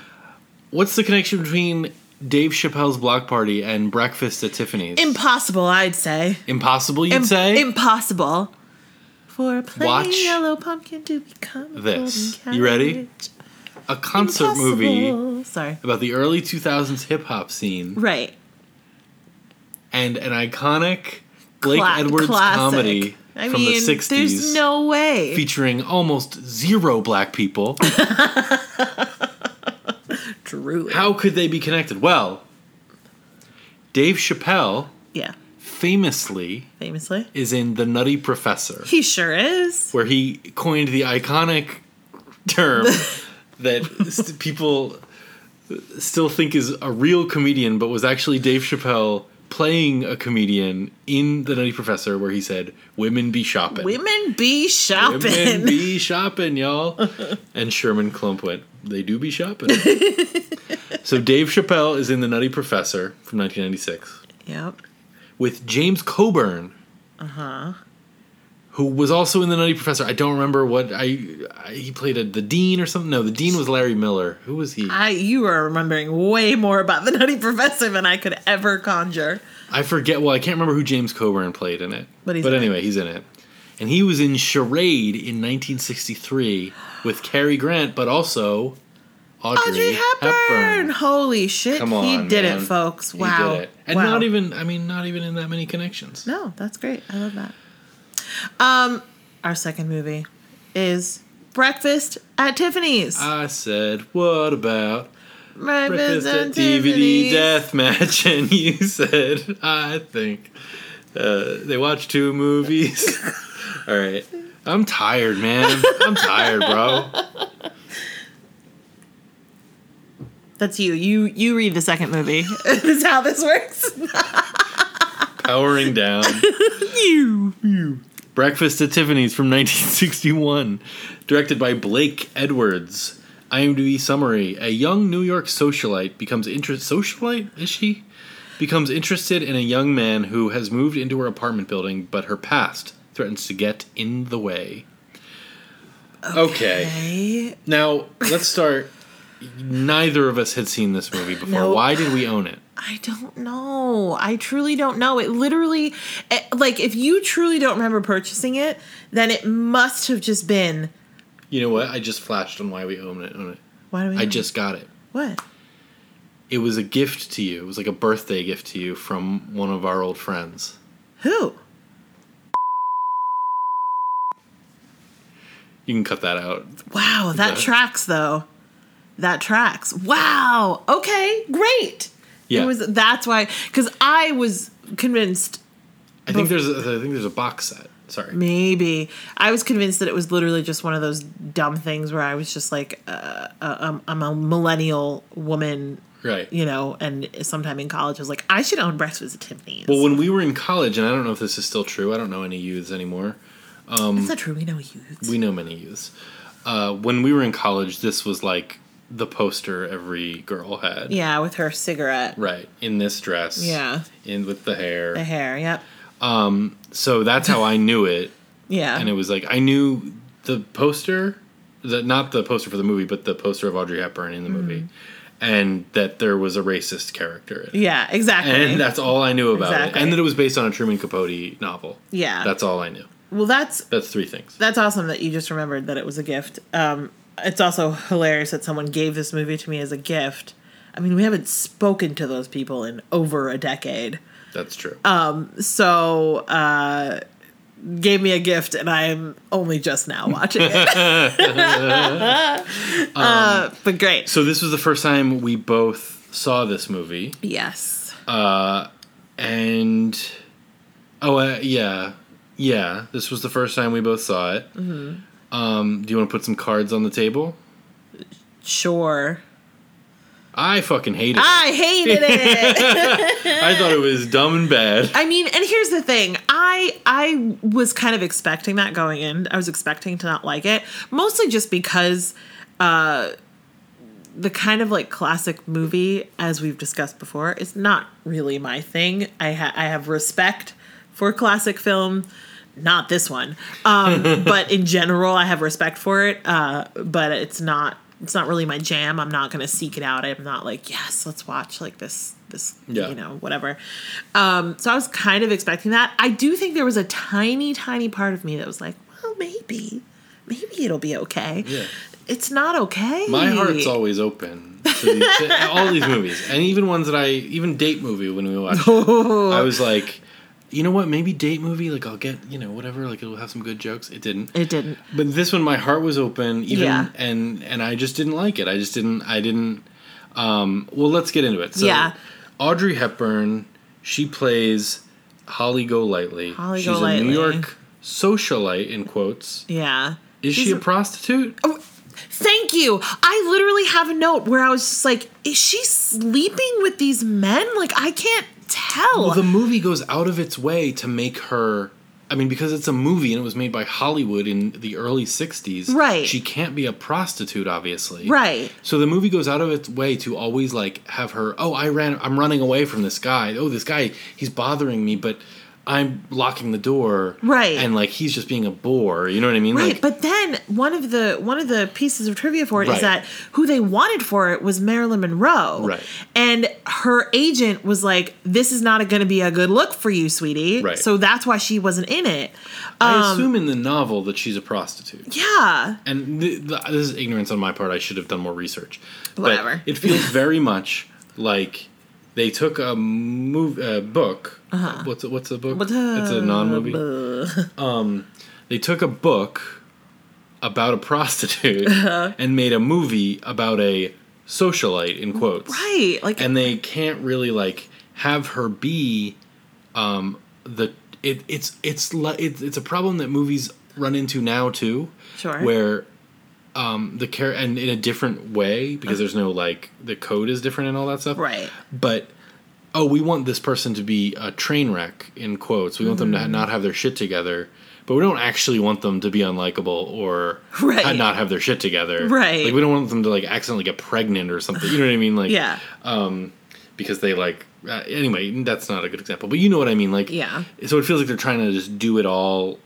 What's the connection between Dave Chappelle's Block Party and Breakfast at Tiffany's? Impossible, I'd say. Impossible, you'd Im- say. impossible. For a plain Watch yellow pumpkin to become this. You ready? a concert movie Impossible. Sorry. about the early 2000s hip hop scene Right. and an iconic Blake Cla- Edwards classic. comedy I from mean, the 60s. there's no way. featuring almost zero black people. How could they be connected? Well, Dave Chappelle Yeah. famously Famously. is in The Nutty Professor, He sure is. where he coined the iconic term that st- people still think is a real comedian, but was actually Dave Chappelle playing a comedian in The Nutty Professor, where he said, "Women be shopping." Women be shopping. Women be shopping, y'all. and Sherman Klump went, they do be shopping. so Dave Chappelle is in The Nutty Professor from 1996 yep. with James Coburn. Uh huh. Who was also in The Nutty Professor. I don't remember what I, I he played a, the dean or something. No, the dean was Larry Miller. Who was he? I you are remembering way more about the Nutty Professor than I could ever conjure. I forget. Well, I can't remember who James Coburn played in it. But he's in it. anyway, he's in it. And he was in Charade in 1963 with Cary Grant, but also Audrey, Audrey Hepburn. Holy shit. Come on, he did man. it, folks. He Wow. did it. And wow. not even, I mean, not even in that many connections. No, that's great. I love that. Um, our second movie is Breakfast at Tiffany's. I said, what about Breakfast, breakfast at DVD death match? And you said, I think uh, they watched two movies. All right. I'm tired, man. I'm tired, bro. That's you. You you read the second movie. is how this works. Powering down. you. You. Breakfast at Tiffany's from 1961, directed by Blake Edwards. IMDb summary: A young New York socialite becomes interested. Socialite is she? Becomes interested in a young man who has moved into her apartment building, but her past threatens to get in the way. Okay, Hey. now let's start. Neither of us had seen this movie before. No. Why did we own it? I don't know. I truly don't know. It literally, eh, like, if you truly don't remember purchasing it, then it must have just been. You know what? I just flashed on why we own it. Own it. Why do we? I just got it. what? It was a gift to you. It was like a birthday gift to you from one of our old friends. Who? You can cut that out. Wow, that tracks though. That tracks. Wow. Okay, great. Yeah. It was that's why cuz I was convinced I think there's a, I think there's a box set. Sorry. maybe I was convinced that it was literally just one of those dumb things where I was just like uh, uh, I'm, I'm a millennial woman, Right. you know, and sometime in college I was like I should own Breakfast at Tiffany's. Well, when we were in college, and I don't know if this is still true. I don't know any youths anymore. That's not true. We know youths. We know many youths. Uh, when we were in college, this was like the poster every girl had. yeah, with her cigarette. Right. In this dress. Yeah. In with the hair. The hair. Yep. Um, So that's how I knew it. Yeah. and it was like I knew the poster, the not the poster for the movie, but the poster of Audrey Hepburn in the movie, and that there was a racist character. In yeah. Exactly. And that's all I knew about Exactly. it, and that it was based on a Truman Capote novel. yeah. That's all I knew. Well, that's That's three things. That's awesome that you just remembered that it was a gift. Um, it's also hilarious that someone gave this movie to me as a gift. I mean, we haven't spoken to those people in over a decade. That's true. Um, So, uh, gave me a gift, and I'm only just now watching it. uh, but great. so this was the first time we both saw this movie, Yes. Uh, and oh uh, yeah, yeah, this was the first time we both saw it. Mm-hmm. Um, do you want to put some cards on the table? Sure. I fucking hated it. I hated it. I thought it was dumb and bad. I mean, and here's the thing. I I was kind of expecting that going in. I was expecting to not like it, mostly just because uh the kind of like classic movie as we've discussed before is not really my thing. I ha- I have respect for classic film, not this one. Um but in general I have respect for it. Uh but it's not it's not really my jam. I'm not going to seek it out. I'm not like, yes, let's watch like this this Yeah. you know, whatever. Um, so I was kind of expecting that. I do think there was a tiny, tiny part of me that was like, well, maybe, maybe it'll be okay. Yeah. It's not okay. My heart's always open to, these, all these movies, and even ones that I even date movie when we watched. it, I was like, you know what? Maybe date movie. Like I'll get you know whatever. Like it'll have some good jokes. It didn't. It didn't. But this one, my heart was open. Even Yeah. and and I just didn't like it. I just didn't. I didn't. Um, well, let's get into it. So, Yeah. Audrey Hepburn She plays Holly Golightly. Holly She's a New York socialite in quotes. Yeah. Is She's she a prostitute? Oh, Thank you. I literally have a note where I was just like, is she sleeping with these men? Like, I can't tell. Well, the movie goes out of its way to make her. I mean, because it's a movie and it was made by Hollywood in the early 60s. Right. She can't be a prostitute, obviously. right. So the movie goes out of its way to always like have her, oh, I ran I'm running away from this guy. Oh, this guy, he's bothering me, but I'm locking the door. Right. And like he's just being a bore. You know what I mean? Right, Like, but then one of the one of the pieces of trivia for it is Right. that who they wanted for it was Marilyn Monroe. Right. And her agent was like, "This is not going to be a good look for you, sweetie." Right. So that's why she wasn't in it. I Um, assume in the novel that she's a prostitute. Yeah. and th- th- this is ignorance on my part. I should have done more research. Whatever. But it feels very much like they took a move a book. What's a, what's a book? It's a non movie. uh, They took a book about a prostitute Uh-huh. and made a movie about a socialite in quotes. Right. Like And they can't really like have her be um the it it's it's it's it's a problem that movies run into now too Sure. where um the care and in a different way because there's no like the code is different and all that stuff Right. but oh we want this person to be a train wreck in quotes we want them Mm-hmm. to not have their shit together but we don't actually want them to be unlikable or Right. not have their shit together Right. like we don't want them to like accidentally get pregnant or something you know what i mean like yeah. because they like uh, anyway that's not a good example but you know what i mean like Yeah. so it feels like they're trying to just do it all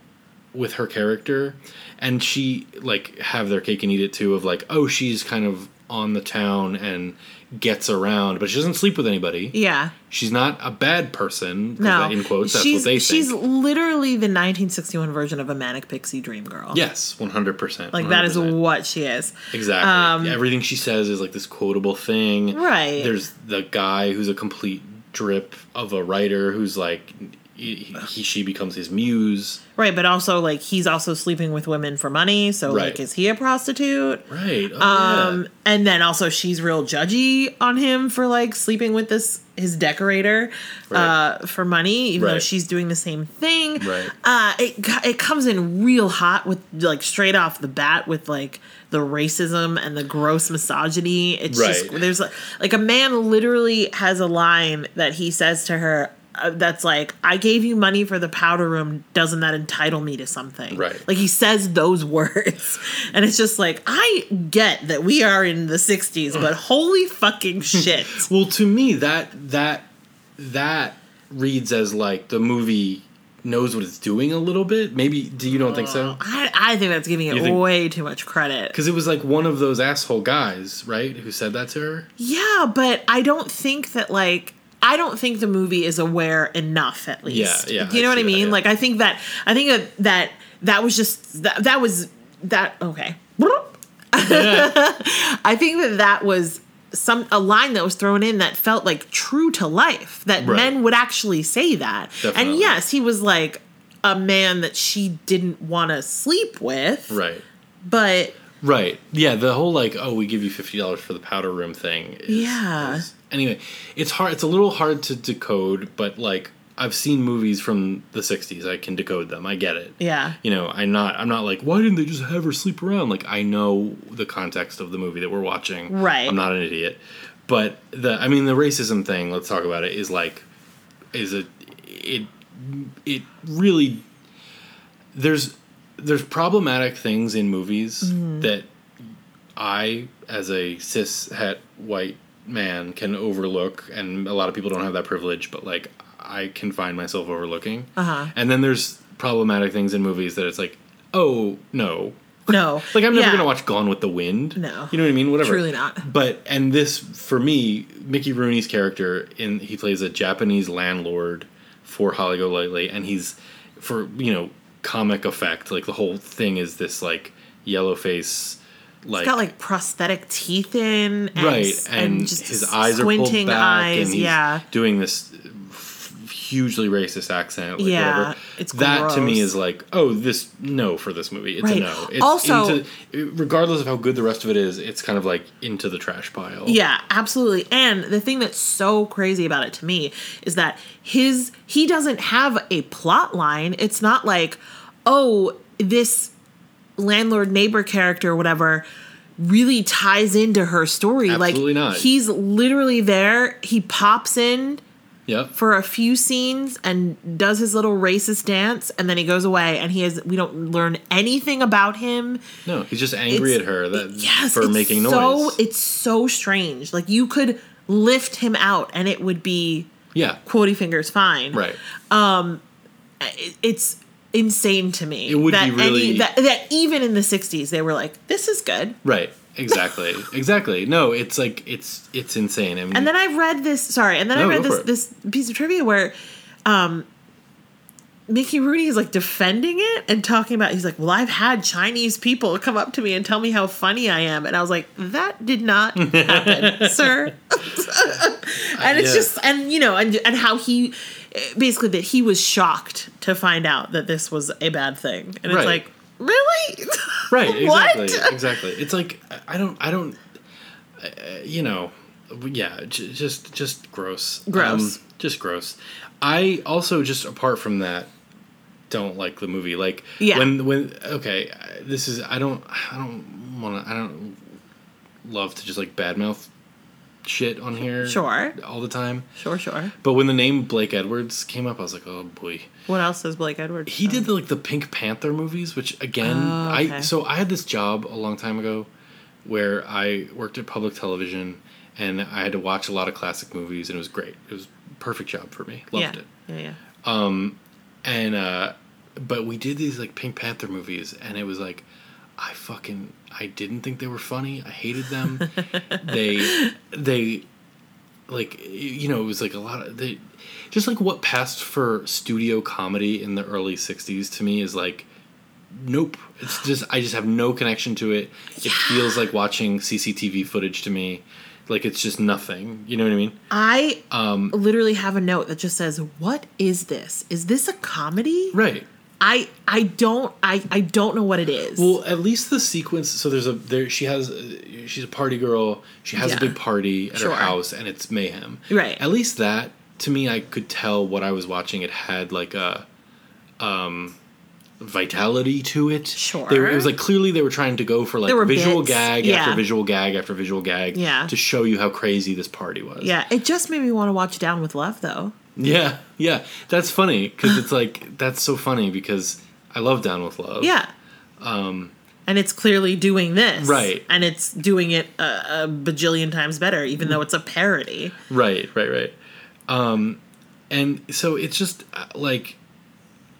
with her character and she like have their cake and eat it too of like oh she's kind of on the town and gets around but she doesn't sleep with anybody Yeah. she's not a bad person. No. in quotes that's she's what they think. she's literally the 1961 version of a manic pixie dream girl. yes 100% Like that is 100%. what she is. Exactly. Um, Everything she says is like this quotable thing. Right. There's the guy who's a complete drip of a writer who's like he, he she becomes his muse. Right, but also like he's also sleeping with women for money, so Right. like is he a prostitute? Right. Oh, Um and then also she's real judgy on him for like sleeping with this his decorator Right. uh for money even though she's doing the same thing. Right. Uh it it comes in real hot with like straight off the bat with like the racism and the gross misogyny. It's just there's like, like a man literally has a line that he says to her uh, that's like I gave you money for the powder room doesn't that entitle me to something Right. like he says those words and it's just like I get that we are in the 60s but holy fucking shit Well, to me that that that reads as like the movie knows what it's doing a little bit. Maybe do you don't think so? I, I think that's giving it think- way too much credit Because it was like one of those asshole guys, right, who said that to her. yeah but I don't think that like I don't think the movie is aware enough at least. Yeah, yeah, You know I what I see that, mean? yeah. Like I think that I think that that that was just that that was that okay. I think that that was some a line that was thrown in that felt like true to life that Right. men would actually say that. And yes, he was like a man that she didn't want to sleep with. Right. But Right. Yeah. The whole like, oh, we give you fifty dollars for the powder room thing. Is, Yeah. is- anyway, it's hard. It's a little hard to decode, but like I've seen movies from the '60s. I can decode them. I get it. yeah. You know, I'm not. I'm not like, why didn't they just have her sleep around? Like, I know the context of the movie that we're watching. Right. I'm not an idiot. But the, I mean, the racism thing. Let's talk about it. Is like, is a, it, it really. There's, there's problematic things in movies mm-hmm. that I, as a cis het white man, can overlook, and a lot of people don't have that privilege. But like, I can find myself overlooking. Uh-huh. And then there's problematic things in movies that it's like, oh no, No. like I'm never Yeah. gonna watch Gone with the Wind. No. you know what I mean. Whatever. Truly not. But and this for me, Mickey Rooney's character in he plays a Japanese landlord for Holly Golightly, and he's for you know comic effect. Like the whole thing is this like yellow face. Like, He's got like prosthetic teeth in, and, right, s- and, just his eyes are pulled squinting back, eyes. and he's yeah, doing this hugely racist accent. Like Yeah, whatever. it's that to me is like, oh, this no for this movie. It's Right. a no. It's Also- into, regardless of how good the rest of it is, it's kind of like into the trash pile. Yeah, absolutely. And the thing that's so crazy about it to me is that his he doesn't have a plot line. It's not like, oh, this landlord neighbor character or whatever really ties into her story. Absolutely like not. he's literally there. He pops in Yep. for a few scenes and does his little racist dance and then he goes away and he has we don't learn anything about him No, he's just angry It's- at her that yes, for making noise. So it's so strange. Like you could lift him out and it would be yeah. quotey fingers fine. Right. Um, it- It's insane to me. It would that be really- that, that even in the '60s they were like, "This is good." Right. Exactly. exactly. No, it's like it's it's insane. I mean, And then I read this. Sorry, and then No, I read this this piece of trivia where. um Mickey Rooney is like defending it and talking about he's like, Well, I've had Chinese people come up to me and tell me how funny I am. And I was like, That did not happen, sir. and it's Yeah. just and you know, and and how he basically that he was shocked to find out that this was a bad thing. And Right. it's like, Really? right. What? Exactly. exactly. It's like I don't. I don't. Uh, you know. Yeah. j- Just just gross. Um, Gross. just gross. I also just apart from that don't like the movie. Like Yeah. when when okay, this is I don't I don't want to I don't love to just like badmouth shit on here Sure. all the time. Sure, sure. But when the name Blake Edwards came up, I was like, oh boy. What else does Blake Edwards? He done? did the, like the Pink Panther movies, which again, Oh, okay. I so I had this job a long time ago where I worked at public television and I had to watch a lot of classic movies and it was great. It was a perfect job for me. Loved yeah. it. Yeah, yeah. And uh but we did these like Pink Panther movies and it was like I fucking I didn't think they were funny. I hated them. they they like you know it was like a lot of they just like what passed for studio comedy in the early 60s to me is like nope it's just i just have no connection to it it feels like watching cctv footage to me like it's just nothing you know what i mean I Um, literally have a note that just says, "What is this? Is this a comedy?" right I I don't I I don't know what it is. well at least the sequence so there's a there she has she's a party girl she has Yeah. a big party at Sure. her house and it's mayhem Right. at least that to me i could tell what i was watching it had like a um vitality to it Sure. were, it was like clearly they were trying to go for like visual bits, gag yeah. after visual gag after visual gag Yeah. to show you how crazy this party was yeah, it just made me want to watch Down with Love though. Yeah yeah that's funny because it's like that's so funny because i love down with love Yeah. Um and it's clearly doing this. Right. And it's doing it a, a bajillion times better even though it's a parody. Right, right, right. Um, and so it's just uh, like,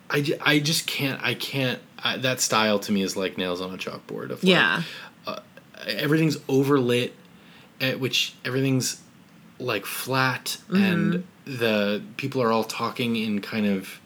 I, I just can't, I can't, I, that style to me is like nails on a chalkboard. Of like, Yeah. everything's overlit, at which everything's like flat, and the people are all talking in kind of,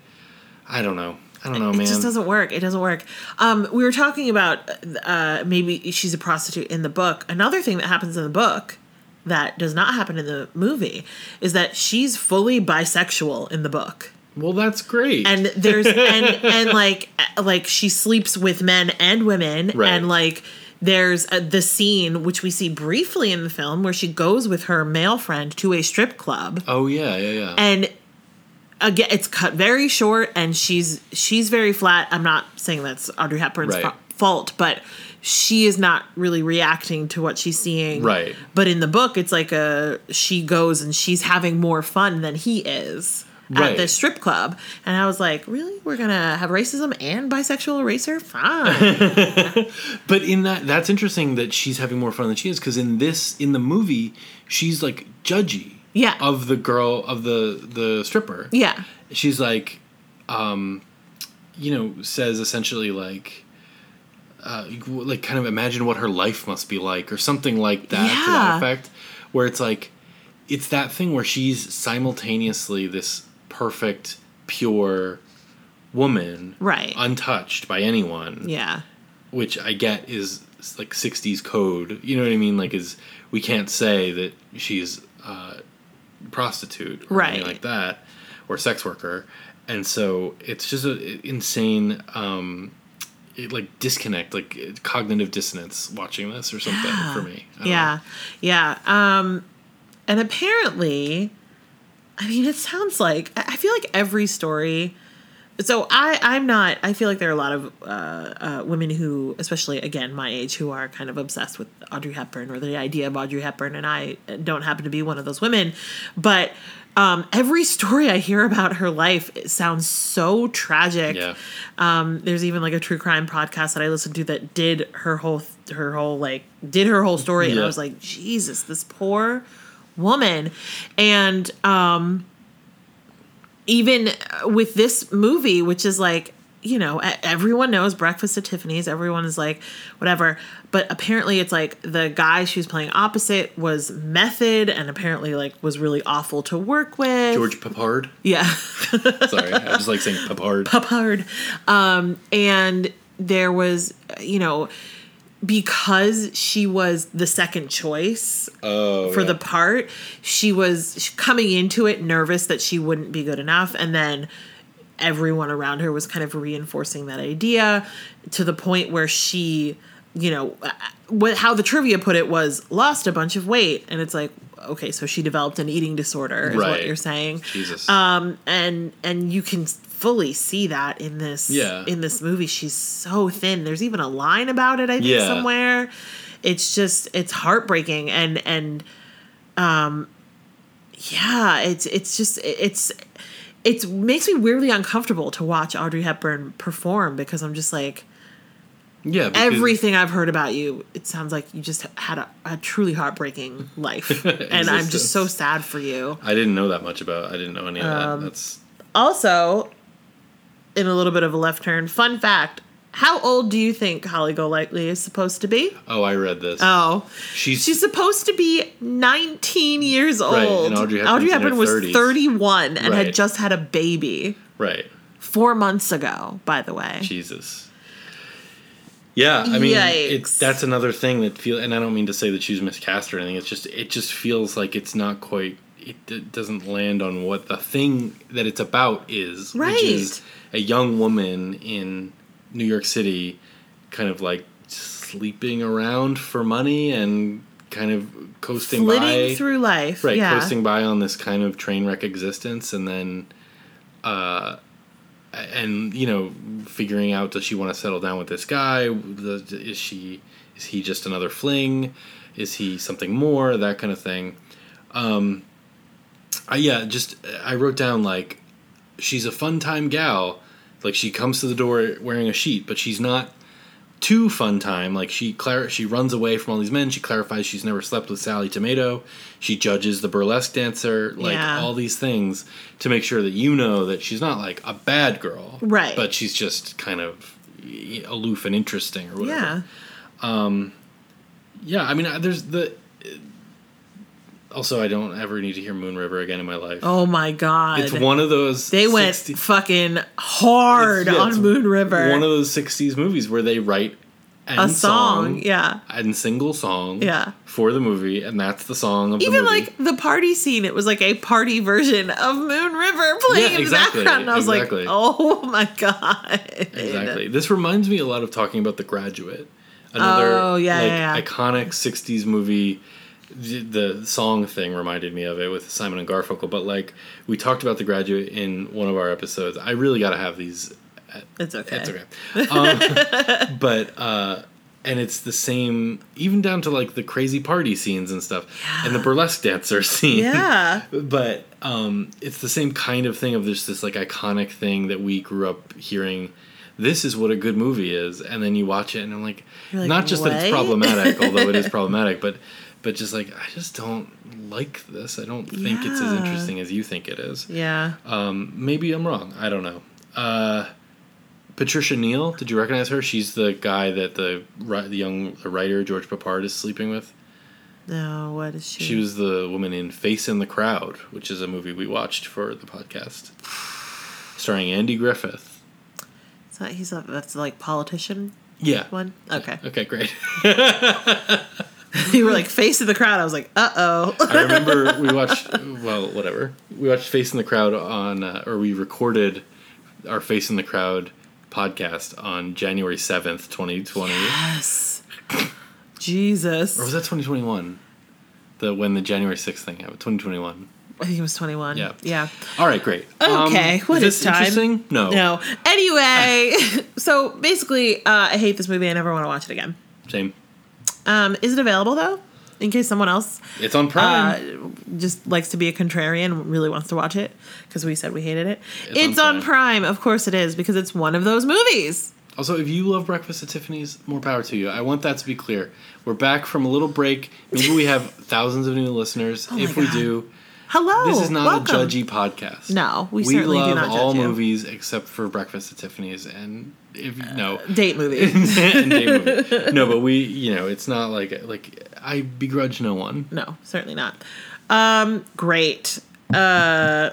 I don't know, I don't know, It man. It just doesn't work. It doesn't work. Um, we were talking about uh, maybe she's a prostitute in the book. Another thing that happens in the book that does not happen in the movie is that she's fully bisexual in the book. well, that's great. and there's and and like like she sleeps with men and women Right. and like there's a, the scene which we see briefly in the film where she goes with her male friend to a strip club oh yeah, yeah, yeah. and again it's cut very short and she's she's very flat i'm not saying that's audrey hepburn's Right. fa- fault but she is not really reacting to what she's seeing Right. but in the book it's like a she goes and she's having more fun than he is at Right. this strip club and i was like really we're gonna have racism and bisexual eraser fine But in that, that's interesting that she's having more fun than she is because in this, in the movie, she's like judgy. Yeah. Of the girl of the the stripper. yeah She's like, um, you know, says essentially like, uh, like kind of imagine what her life must be like or something like that to that effect, where it's like, it's that thing where she's simultaneously this perfect, pure woman, Right. untouched by anyone yeah which I get is like '60s code. You know what I mean? Like, is we can't say that she's a prostitute or anything Right. like that. or sex worker, and so it's just a insane. Um, it, like disconnect, like cognitive dissonance, watching this or something Yeah. for me. Yeah, yeah. Um, and apparently, I mean, it sounds like I feel like every story. So I, I'm not. I feel like there are a lot of uh, uh, women who, especially again my age, who are kind of obsessed with Audrey Hepburn or the idea of Audrey Hepburn, and I don't happen to be one of those women. But um, every story I hear about her life it sounds so tragic. Yeah. Um, there's even like a true crime podcast that I listened to that did her whole her whole like did her whole story, and I was like, Jesus, this poor woman, and um, even with this movie, which is like you know everyone knows Breakfast at Tiffany's, everyone is like whatever, but apparently it's like the guy she was playing opposite was method and apparently like was really awful to work with. George Peppard. yeah. Sorry, I just like saying Peppard. Peppard. Um, and there was, you know, because she was the second choice Oh, for yeah. the part, she was coming into it nervous that she wouldn't be good enough. And then everyone around her was kind of reinforcing that idea to the point where she, you know, what how the trivia put it was lost a bunch of weight. And it's like, okay, so she developed an eating disorder, is what you're saying Jesus. um and and you can fully see that in this Yeah. in this movie she's so thin there's even a line about it i think Yeah. somewhere it's just it's heartbreaking and and um yeah it's it's just it's it makes me weirdly uncomfortable to watch audrey hepburn perform because i'm just like yeah, everything i've heard about you it sounds like you just had a, a truly heartbreaking life and i'm just so sad for you I didn't know that much about. I didn't know any of Um, that. That's Also, in a little bit of a left turn, fun fact: How old do you think Holly Golightly is supposed to be? oh, I read this. Oh, she's she's supposed to be 19 years old. Right, and Audrey Hepburn's in her Hepburn was 30s. 31 and Right. had just had a baby right. four months ago. By the way, Jesus. Yeah, I mean, it, Yikes. that's another thing that feel, and I don't mean to say that she's miscast or anything. It's just, it just feels like it's not quite. It, d doesn't land on what the thing that it's about is, Right. which is a young woman in New York City, kind of like sleeping around for money and kind of coasting flitting by through life. right yeah. coasting by on this kind of train wreck existence and then uh and you know figuring out does she want to settle down with this guy is she is he just another fling is he something more that kind of thing um I, yeah just i wrote down like she's a fun time gal like she comes to the door wearing a sheet but she's not too fun time. Like she clar- she runs away from all these men. She clarifies she's never slept with Sally Tomato. She judges the burlesque dancer. Like Yeah. all these things to make sure that you know that she's not like a bad girl, Right. But she's just kind of aloof and interesting or whatever. Yeah. Um, yeah, I mean, there's the. Also, I don't ever need to hear Moon River again in my life. Oh my god. it's one of those. they went fucking hard yeah, on Moon River. One of those '60s movies where they write a end song, yeah. and single song Yeah. for the movie, and that's the song of the Even movie. like the party scene, it was like a party version of Moon River playing Yeah, in the background. And I was exactly. like, oh my god. exactly. This reminds me a lot of talking about The Graduate, another Oh, yeah, like yeah. iconic '60s movie. The song thing reminded me of it with Simon and Garfunkel, but like we talked about The Graduate in one of our episodes. I really got to have these It's okay. It's okay. Um, but uh, and it's the same, even down to like the crazy party scenes and stuff, and the burlesque dancer scene. Yeah. But um, it's the same kind of thing of just this like iconic thing that we grew up hearing. This is what a good movie is, and then you watch it, and I'm like, like, not just that it's problematic, although it is problematic, but but just like I just don't like this. I don't think it's as interesting as you think it is. Yeah. Um, maybe I'm wrong. I don't know. Uh, Patricia Neal, did you recognize her? She's the guy that the the young writer George Peppard is sleeping with. No, what is she? She was the woman in Face in the Crowd, which is a movie we watched for the podcast, starring Andy Griffith. That, he's a, that's like politician Yeah. one? Okay. Okay, great. you were like face of the crowd. I was like, uh oh. I remember we watched well, whatever. We watched Face in the Crowd on, uh, or we recorded our Face in the Crowd podcast on January seventh, twenty twenty. yes. Jesus. Or was that twenty twenty one? The when the January sixth thing happened, twenty twenty one. I think it was 21. Yeah. Yeah. All right, great. Okay, what is time? interesting? No. No. Anyway, so basically, uh, I hate this movie. I never want to watch it again. Same. Um, is it available though? In case someone else It's on uh, Prime. just likes to be a contrarian, really wants to watch it because we said we hated it. It's It's, on on, Prime. of course it is, because it's one of those movies. also, if you love Breakfast at Tiffany's, more power to you. I want that to be clear. We're back from a little break. Maybe we have thousands of new listeners. Oh if we God. do, Hello. this is not welcome. a judgy podcast. No, we certainly do not all judge you. movies except for Breakfast at Tiffany's, and if no. Date movie. and day movie. No, but we, you know, it's not like like I begrudge no one. no, certainly not. Um, great. Uh,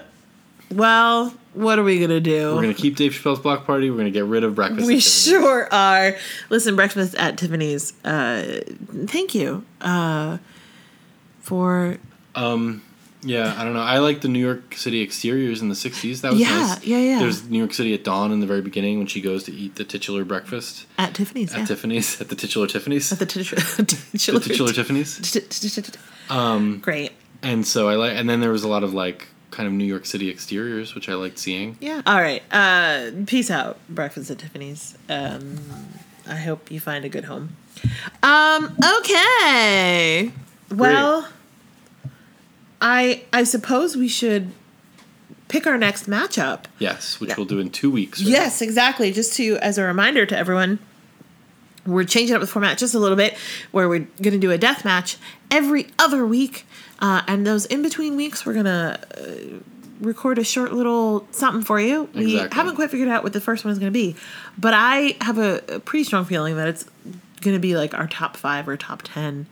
well, what are we gonna do? We're gonna keep Dave Chappelle's block party. We're gonna get rid of breakfast. We sure are. Listen, breakfast at Tiffany's. Uh, thank you uh, for Um, yeah, I don't know. I like the New York City exteriors in the '60s. That was Yeah, nice. yeah, yeah. There's New York City at dawn in the very beginning when she goes to eat the titular breakfast at Tiffany's. at yeah. Tiffany's at the titular Tiffany's. At the titular. the titular Tiffany's. Um, Great. and so I like, and then there was a lot of like kind of New York City exteriors, which I liked seeing. Yeah. All right. Uh, peace out, breakfast at Tiffany's. Um, I hope you find a good home. Um. Okay. Well, I I suppose we should pick our next matchup. Yes, which we'll do in two weeks. right? Yes, exactly. Just to as a reminder to everyone, we're changing up the format just a little bit, where we're going to do a death match every other week, uh, and those in between weeks, we're gonna uh, record a short little something for you. We Exactly. haven't quite figured out what the first one is going to be, but I have a, a pretty strong feeling that it's going to be like our top five or top ten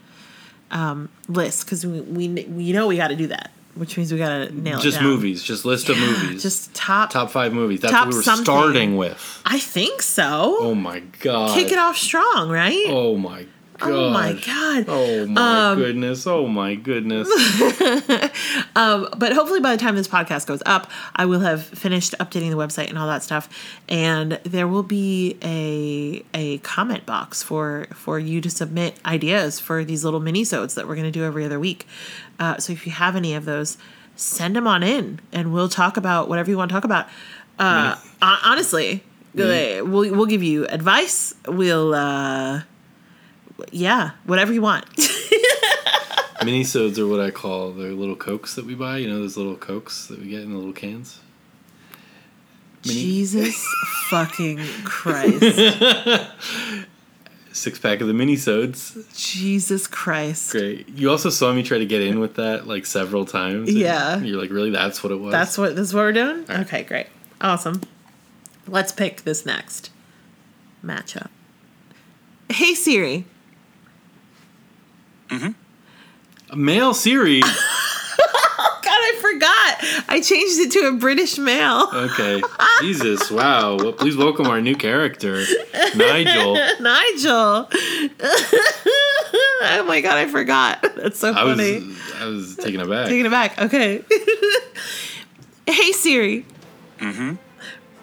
um, list because we, we we know we got to do that, which means we got to nail Just movies, just list of movies. Just top. top five movies. That's what we were something. starting with. I think so. Oh my god! Kick it off strong, right? Oh my Oh my god. Oh my Um, goodness! Oh my goodness! Um, but hopefully by the time this podcast goes up, I will have finished updating the website and all that stuff, and there will be a a comment box for for you to submit ideas for these little mini-sodes that we're going to do every other week. Uh, so if you have any of those, send them on in, and we'll talk about whatever you want to talk about. Uh, honestly, Mini- uh, we'll we'll give you advice. We'll uh, yeah, whatever you want. Minisodes are what I call the little cokes that we buy. You know those little cokes that we get in the little cans. Mini- Jesus fucking Christ. Six pack of the minisodes. Jesus Christ. Great. You also saw me try to get in with that like several times. Yeah. You're like, really? That's what it was. That's what this is what we're doing? right. Okay, great. Awesome. Let's pick this next matchup. Hey Siri. A male Siri. God, I forgot. I changed it to a British male. Okay. Jesus. Wow. Well, please welcome our new character, Nigel. Nigel. oh my god, I forgot. That's so I was funny. I was taken aback. Taking it back. Okay. hey Siri. Mm-hmm.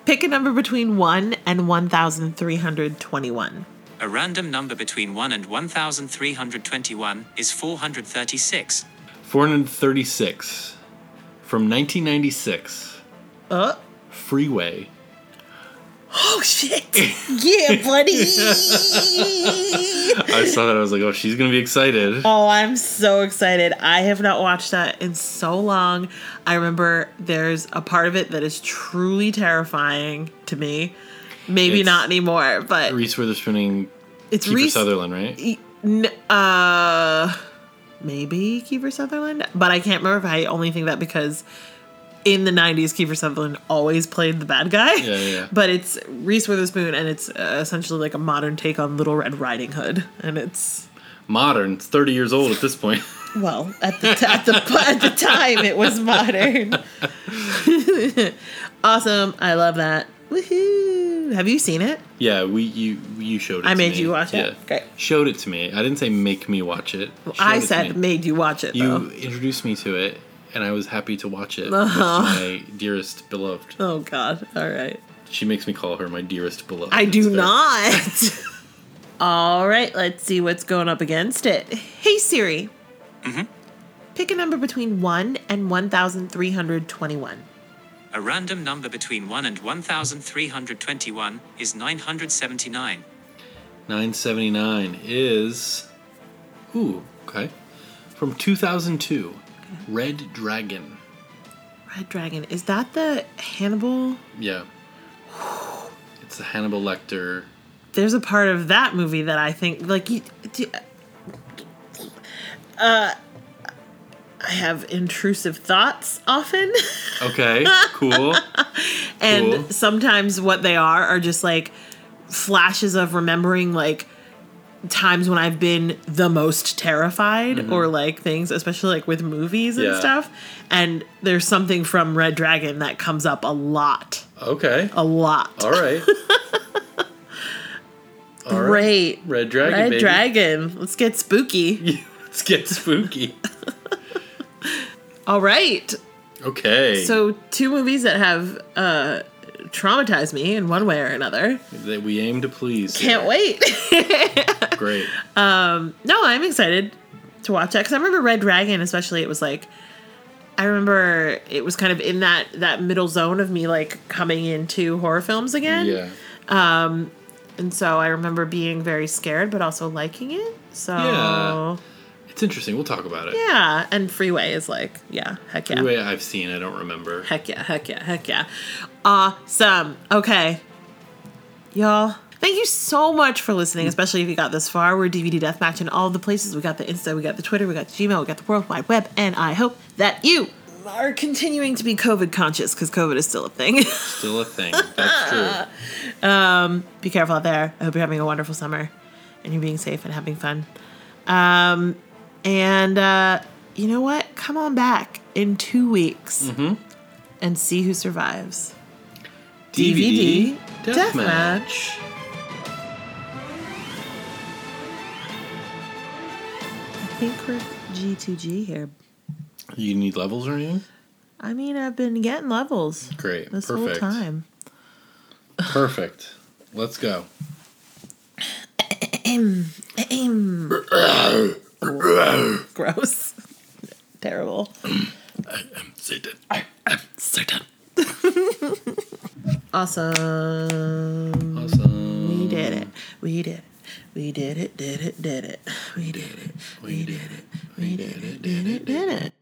Pick a number between 1 and 1,321. A random number between 1 and 1321 is 436. 436 from 1996. Uh, Freeway. oh shit. Yeah, buddy. I saw that. I was like, oh, she's gonna be excited. oh, I'm so excited. I have not watched that in so long. I remember there's a part of it that is truly terrifying to me. Maybe It's- not anymore, but Reese Witherspoon, it's Kiefer Reese. Sutherland, right? E- n- uh, maybe Kiefer Sutherland, but I can't remember if I only think that because in the '90s, Kiefer Sutherland always played the bad guy. Yeah, yeah. But it's Reese Witherspoon, and it's uh, essentially like a modern take on Little Red Riding Hood, and it's Modern. It's 30 years old at this point. well at the t- at the at the time it was modern. awesome, I love that. Woohoo! Have you seen it? Yeah, we you you showed it. I to made me. you watch it? Yeah. Great. Showed it to me. I didn't say make me watch it. Showed I it said me. made you watch it you though. introduced me to it, and I was happy to watch it Uh-huh. with my dearest beloved. Oh God! All right. She makes me call her my dearest beloved. I do fair. not. All right, let's see what's going up against it. Hey Siri. Pick a number between 1 and 1321. A random number between 1 and 1321 is 979. 979 is. Ooh, okay. From 2002, Red Dragon. Red Dragon. Is that the Hannibal? Yeah. It's the Hannibal Lecter. There's a part of that movie that I think like you do, uh I have intrusive thoughts often. Okay, cool. and Cool. sometimes what they are are just like flashes of remembering like times when I've been the most terrified or like things, especially like with movies and Mm-hmm. Yeah. stuff. And there's something from Red Dragon that comes up a lot. Okay. A lot. All right. All right. Great. Red Dragon, Red baby. Dragon. Let's get spooky. Let's get spooky. All right. Okay. So two movies that have uh traumatized me in one way or another. that we aim to please. Can't here. wait. Great. Um, No, I'm excited to watch that because I remember Red Dragon, especially. It was like, I remember it was kind of in that that middle zone of me like coming into horror films again, Yeah. Um, and so I remember being very scared but also liking it. So Yeah. It's interesting. We'll talk about it. Yeah, and Freeway is like, yeah, heck yeah, The way I've seen, I don't remember. heck yeah, heck yeah, heck yeah, awesome. Okay, y'all. Thank you so much for listening, especially if you got this far. We're DVD Deathmatch in all the places. We got the Insta, we got the Twitter, we got the Gmail, we got the World Wide Web, and I hope that you are continuing to be COVID conscious because COVID is still a thing. Still a thing. That's true. Um, be careful out there. I hope you're having a wonderful summer and you're being safe and having fun. Um, and uh, you know what? Come on back in two weeks and see who survives. DVD Deathmatch. I think we're G2G here. You need levels or anything? I mean, I've been getting levels Great. this Perfect. whole time. Perfect. Let's go. Gross. Terrible. I am Satan. Certain. awesome. Awesome. We did it. We did it. We did it, did it, did it. We did it. We did it. We did it, did it, did it.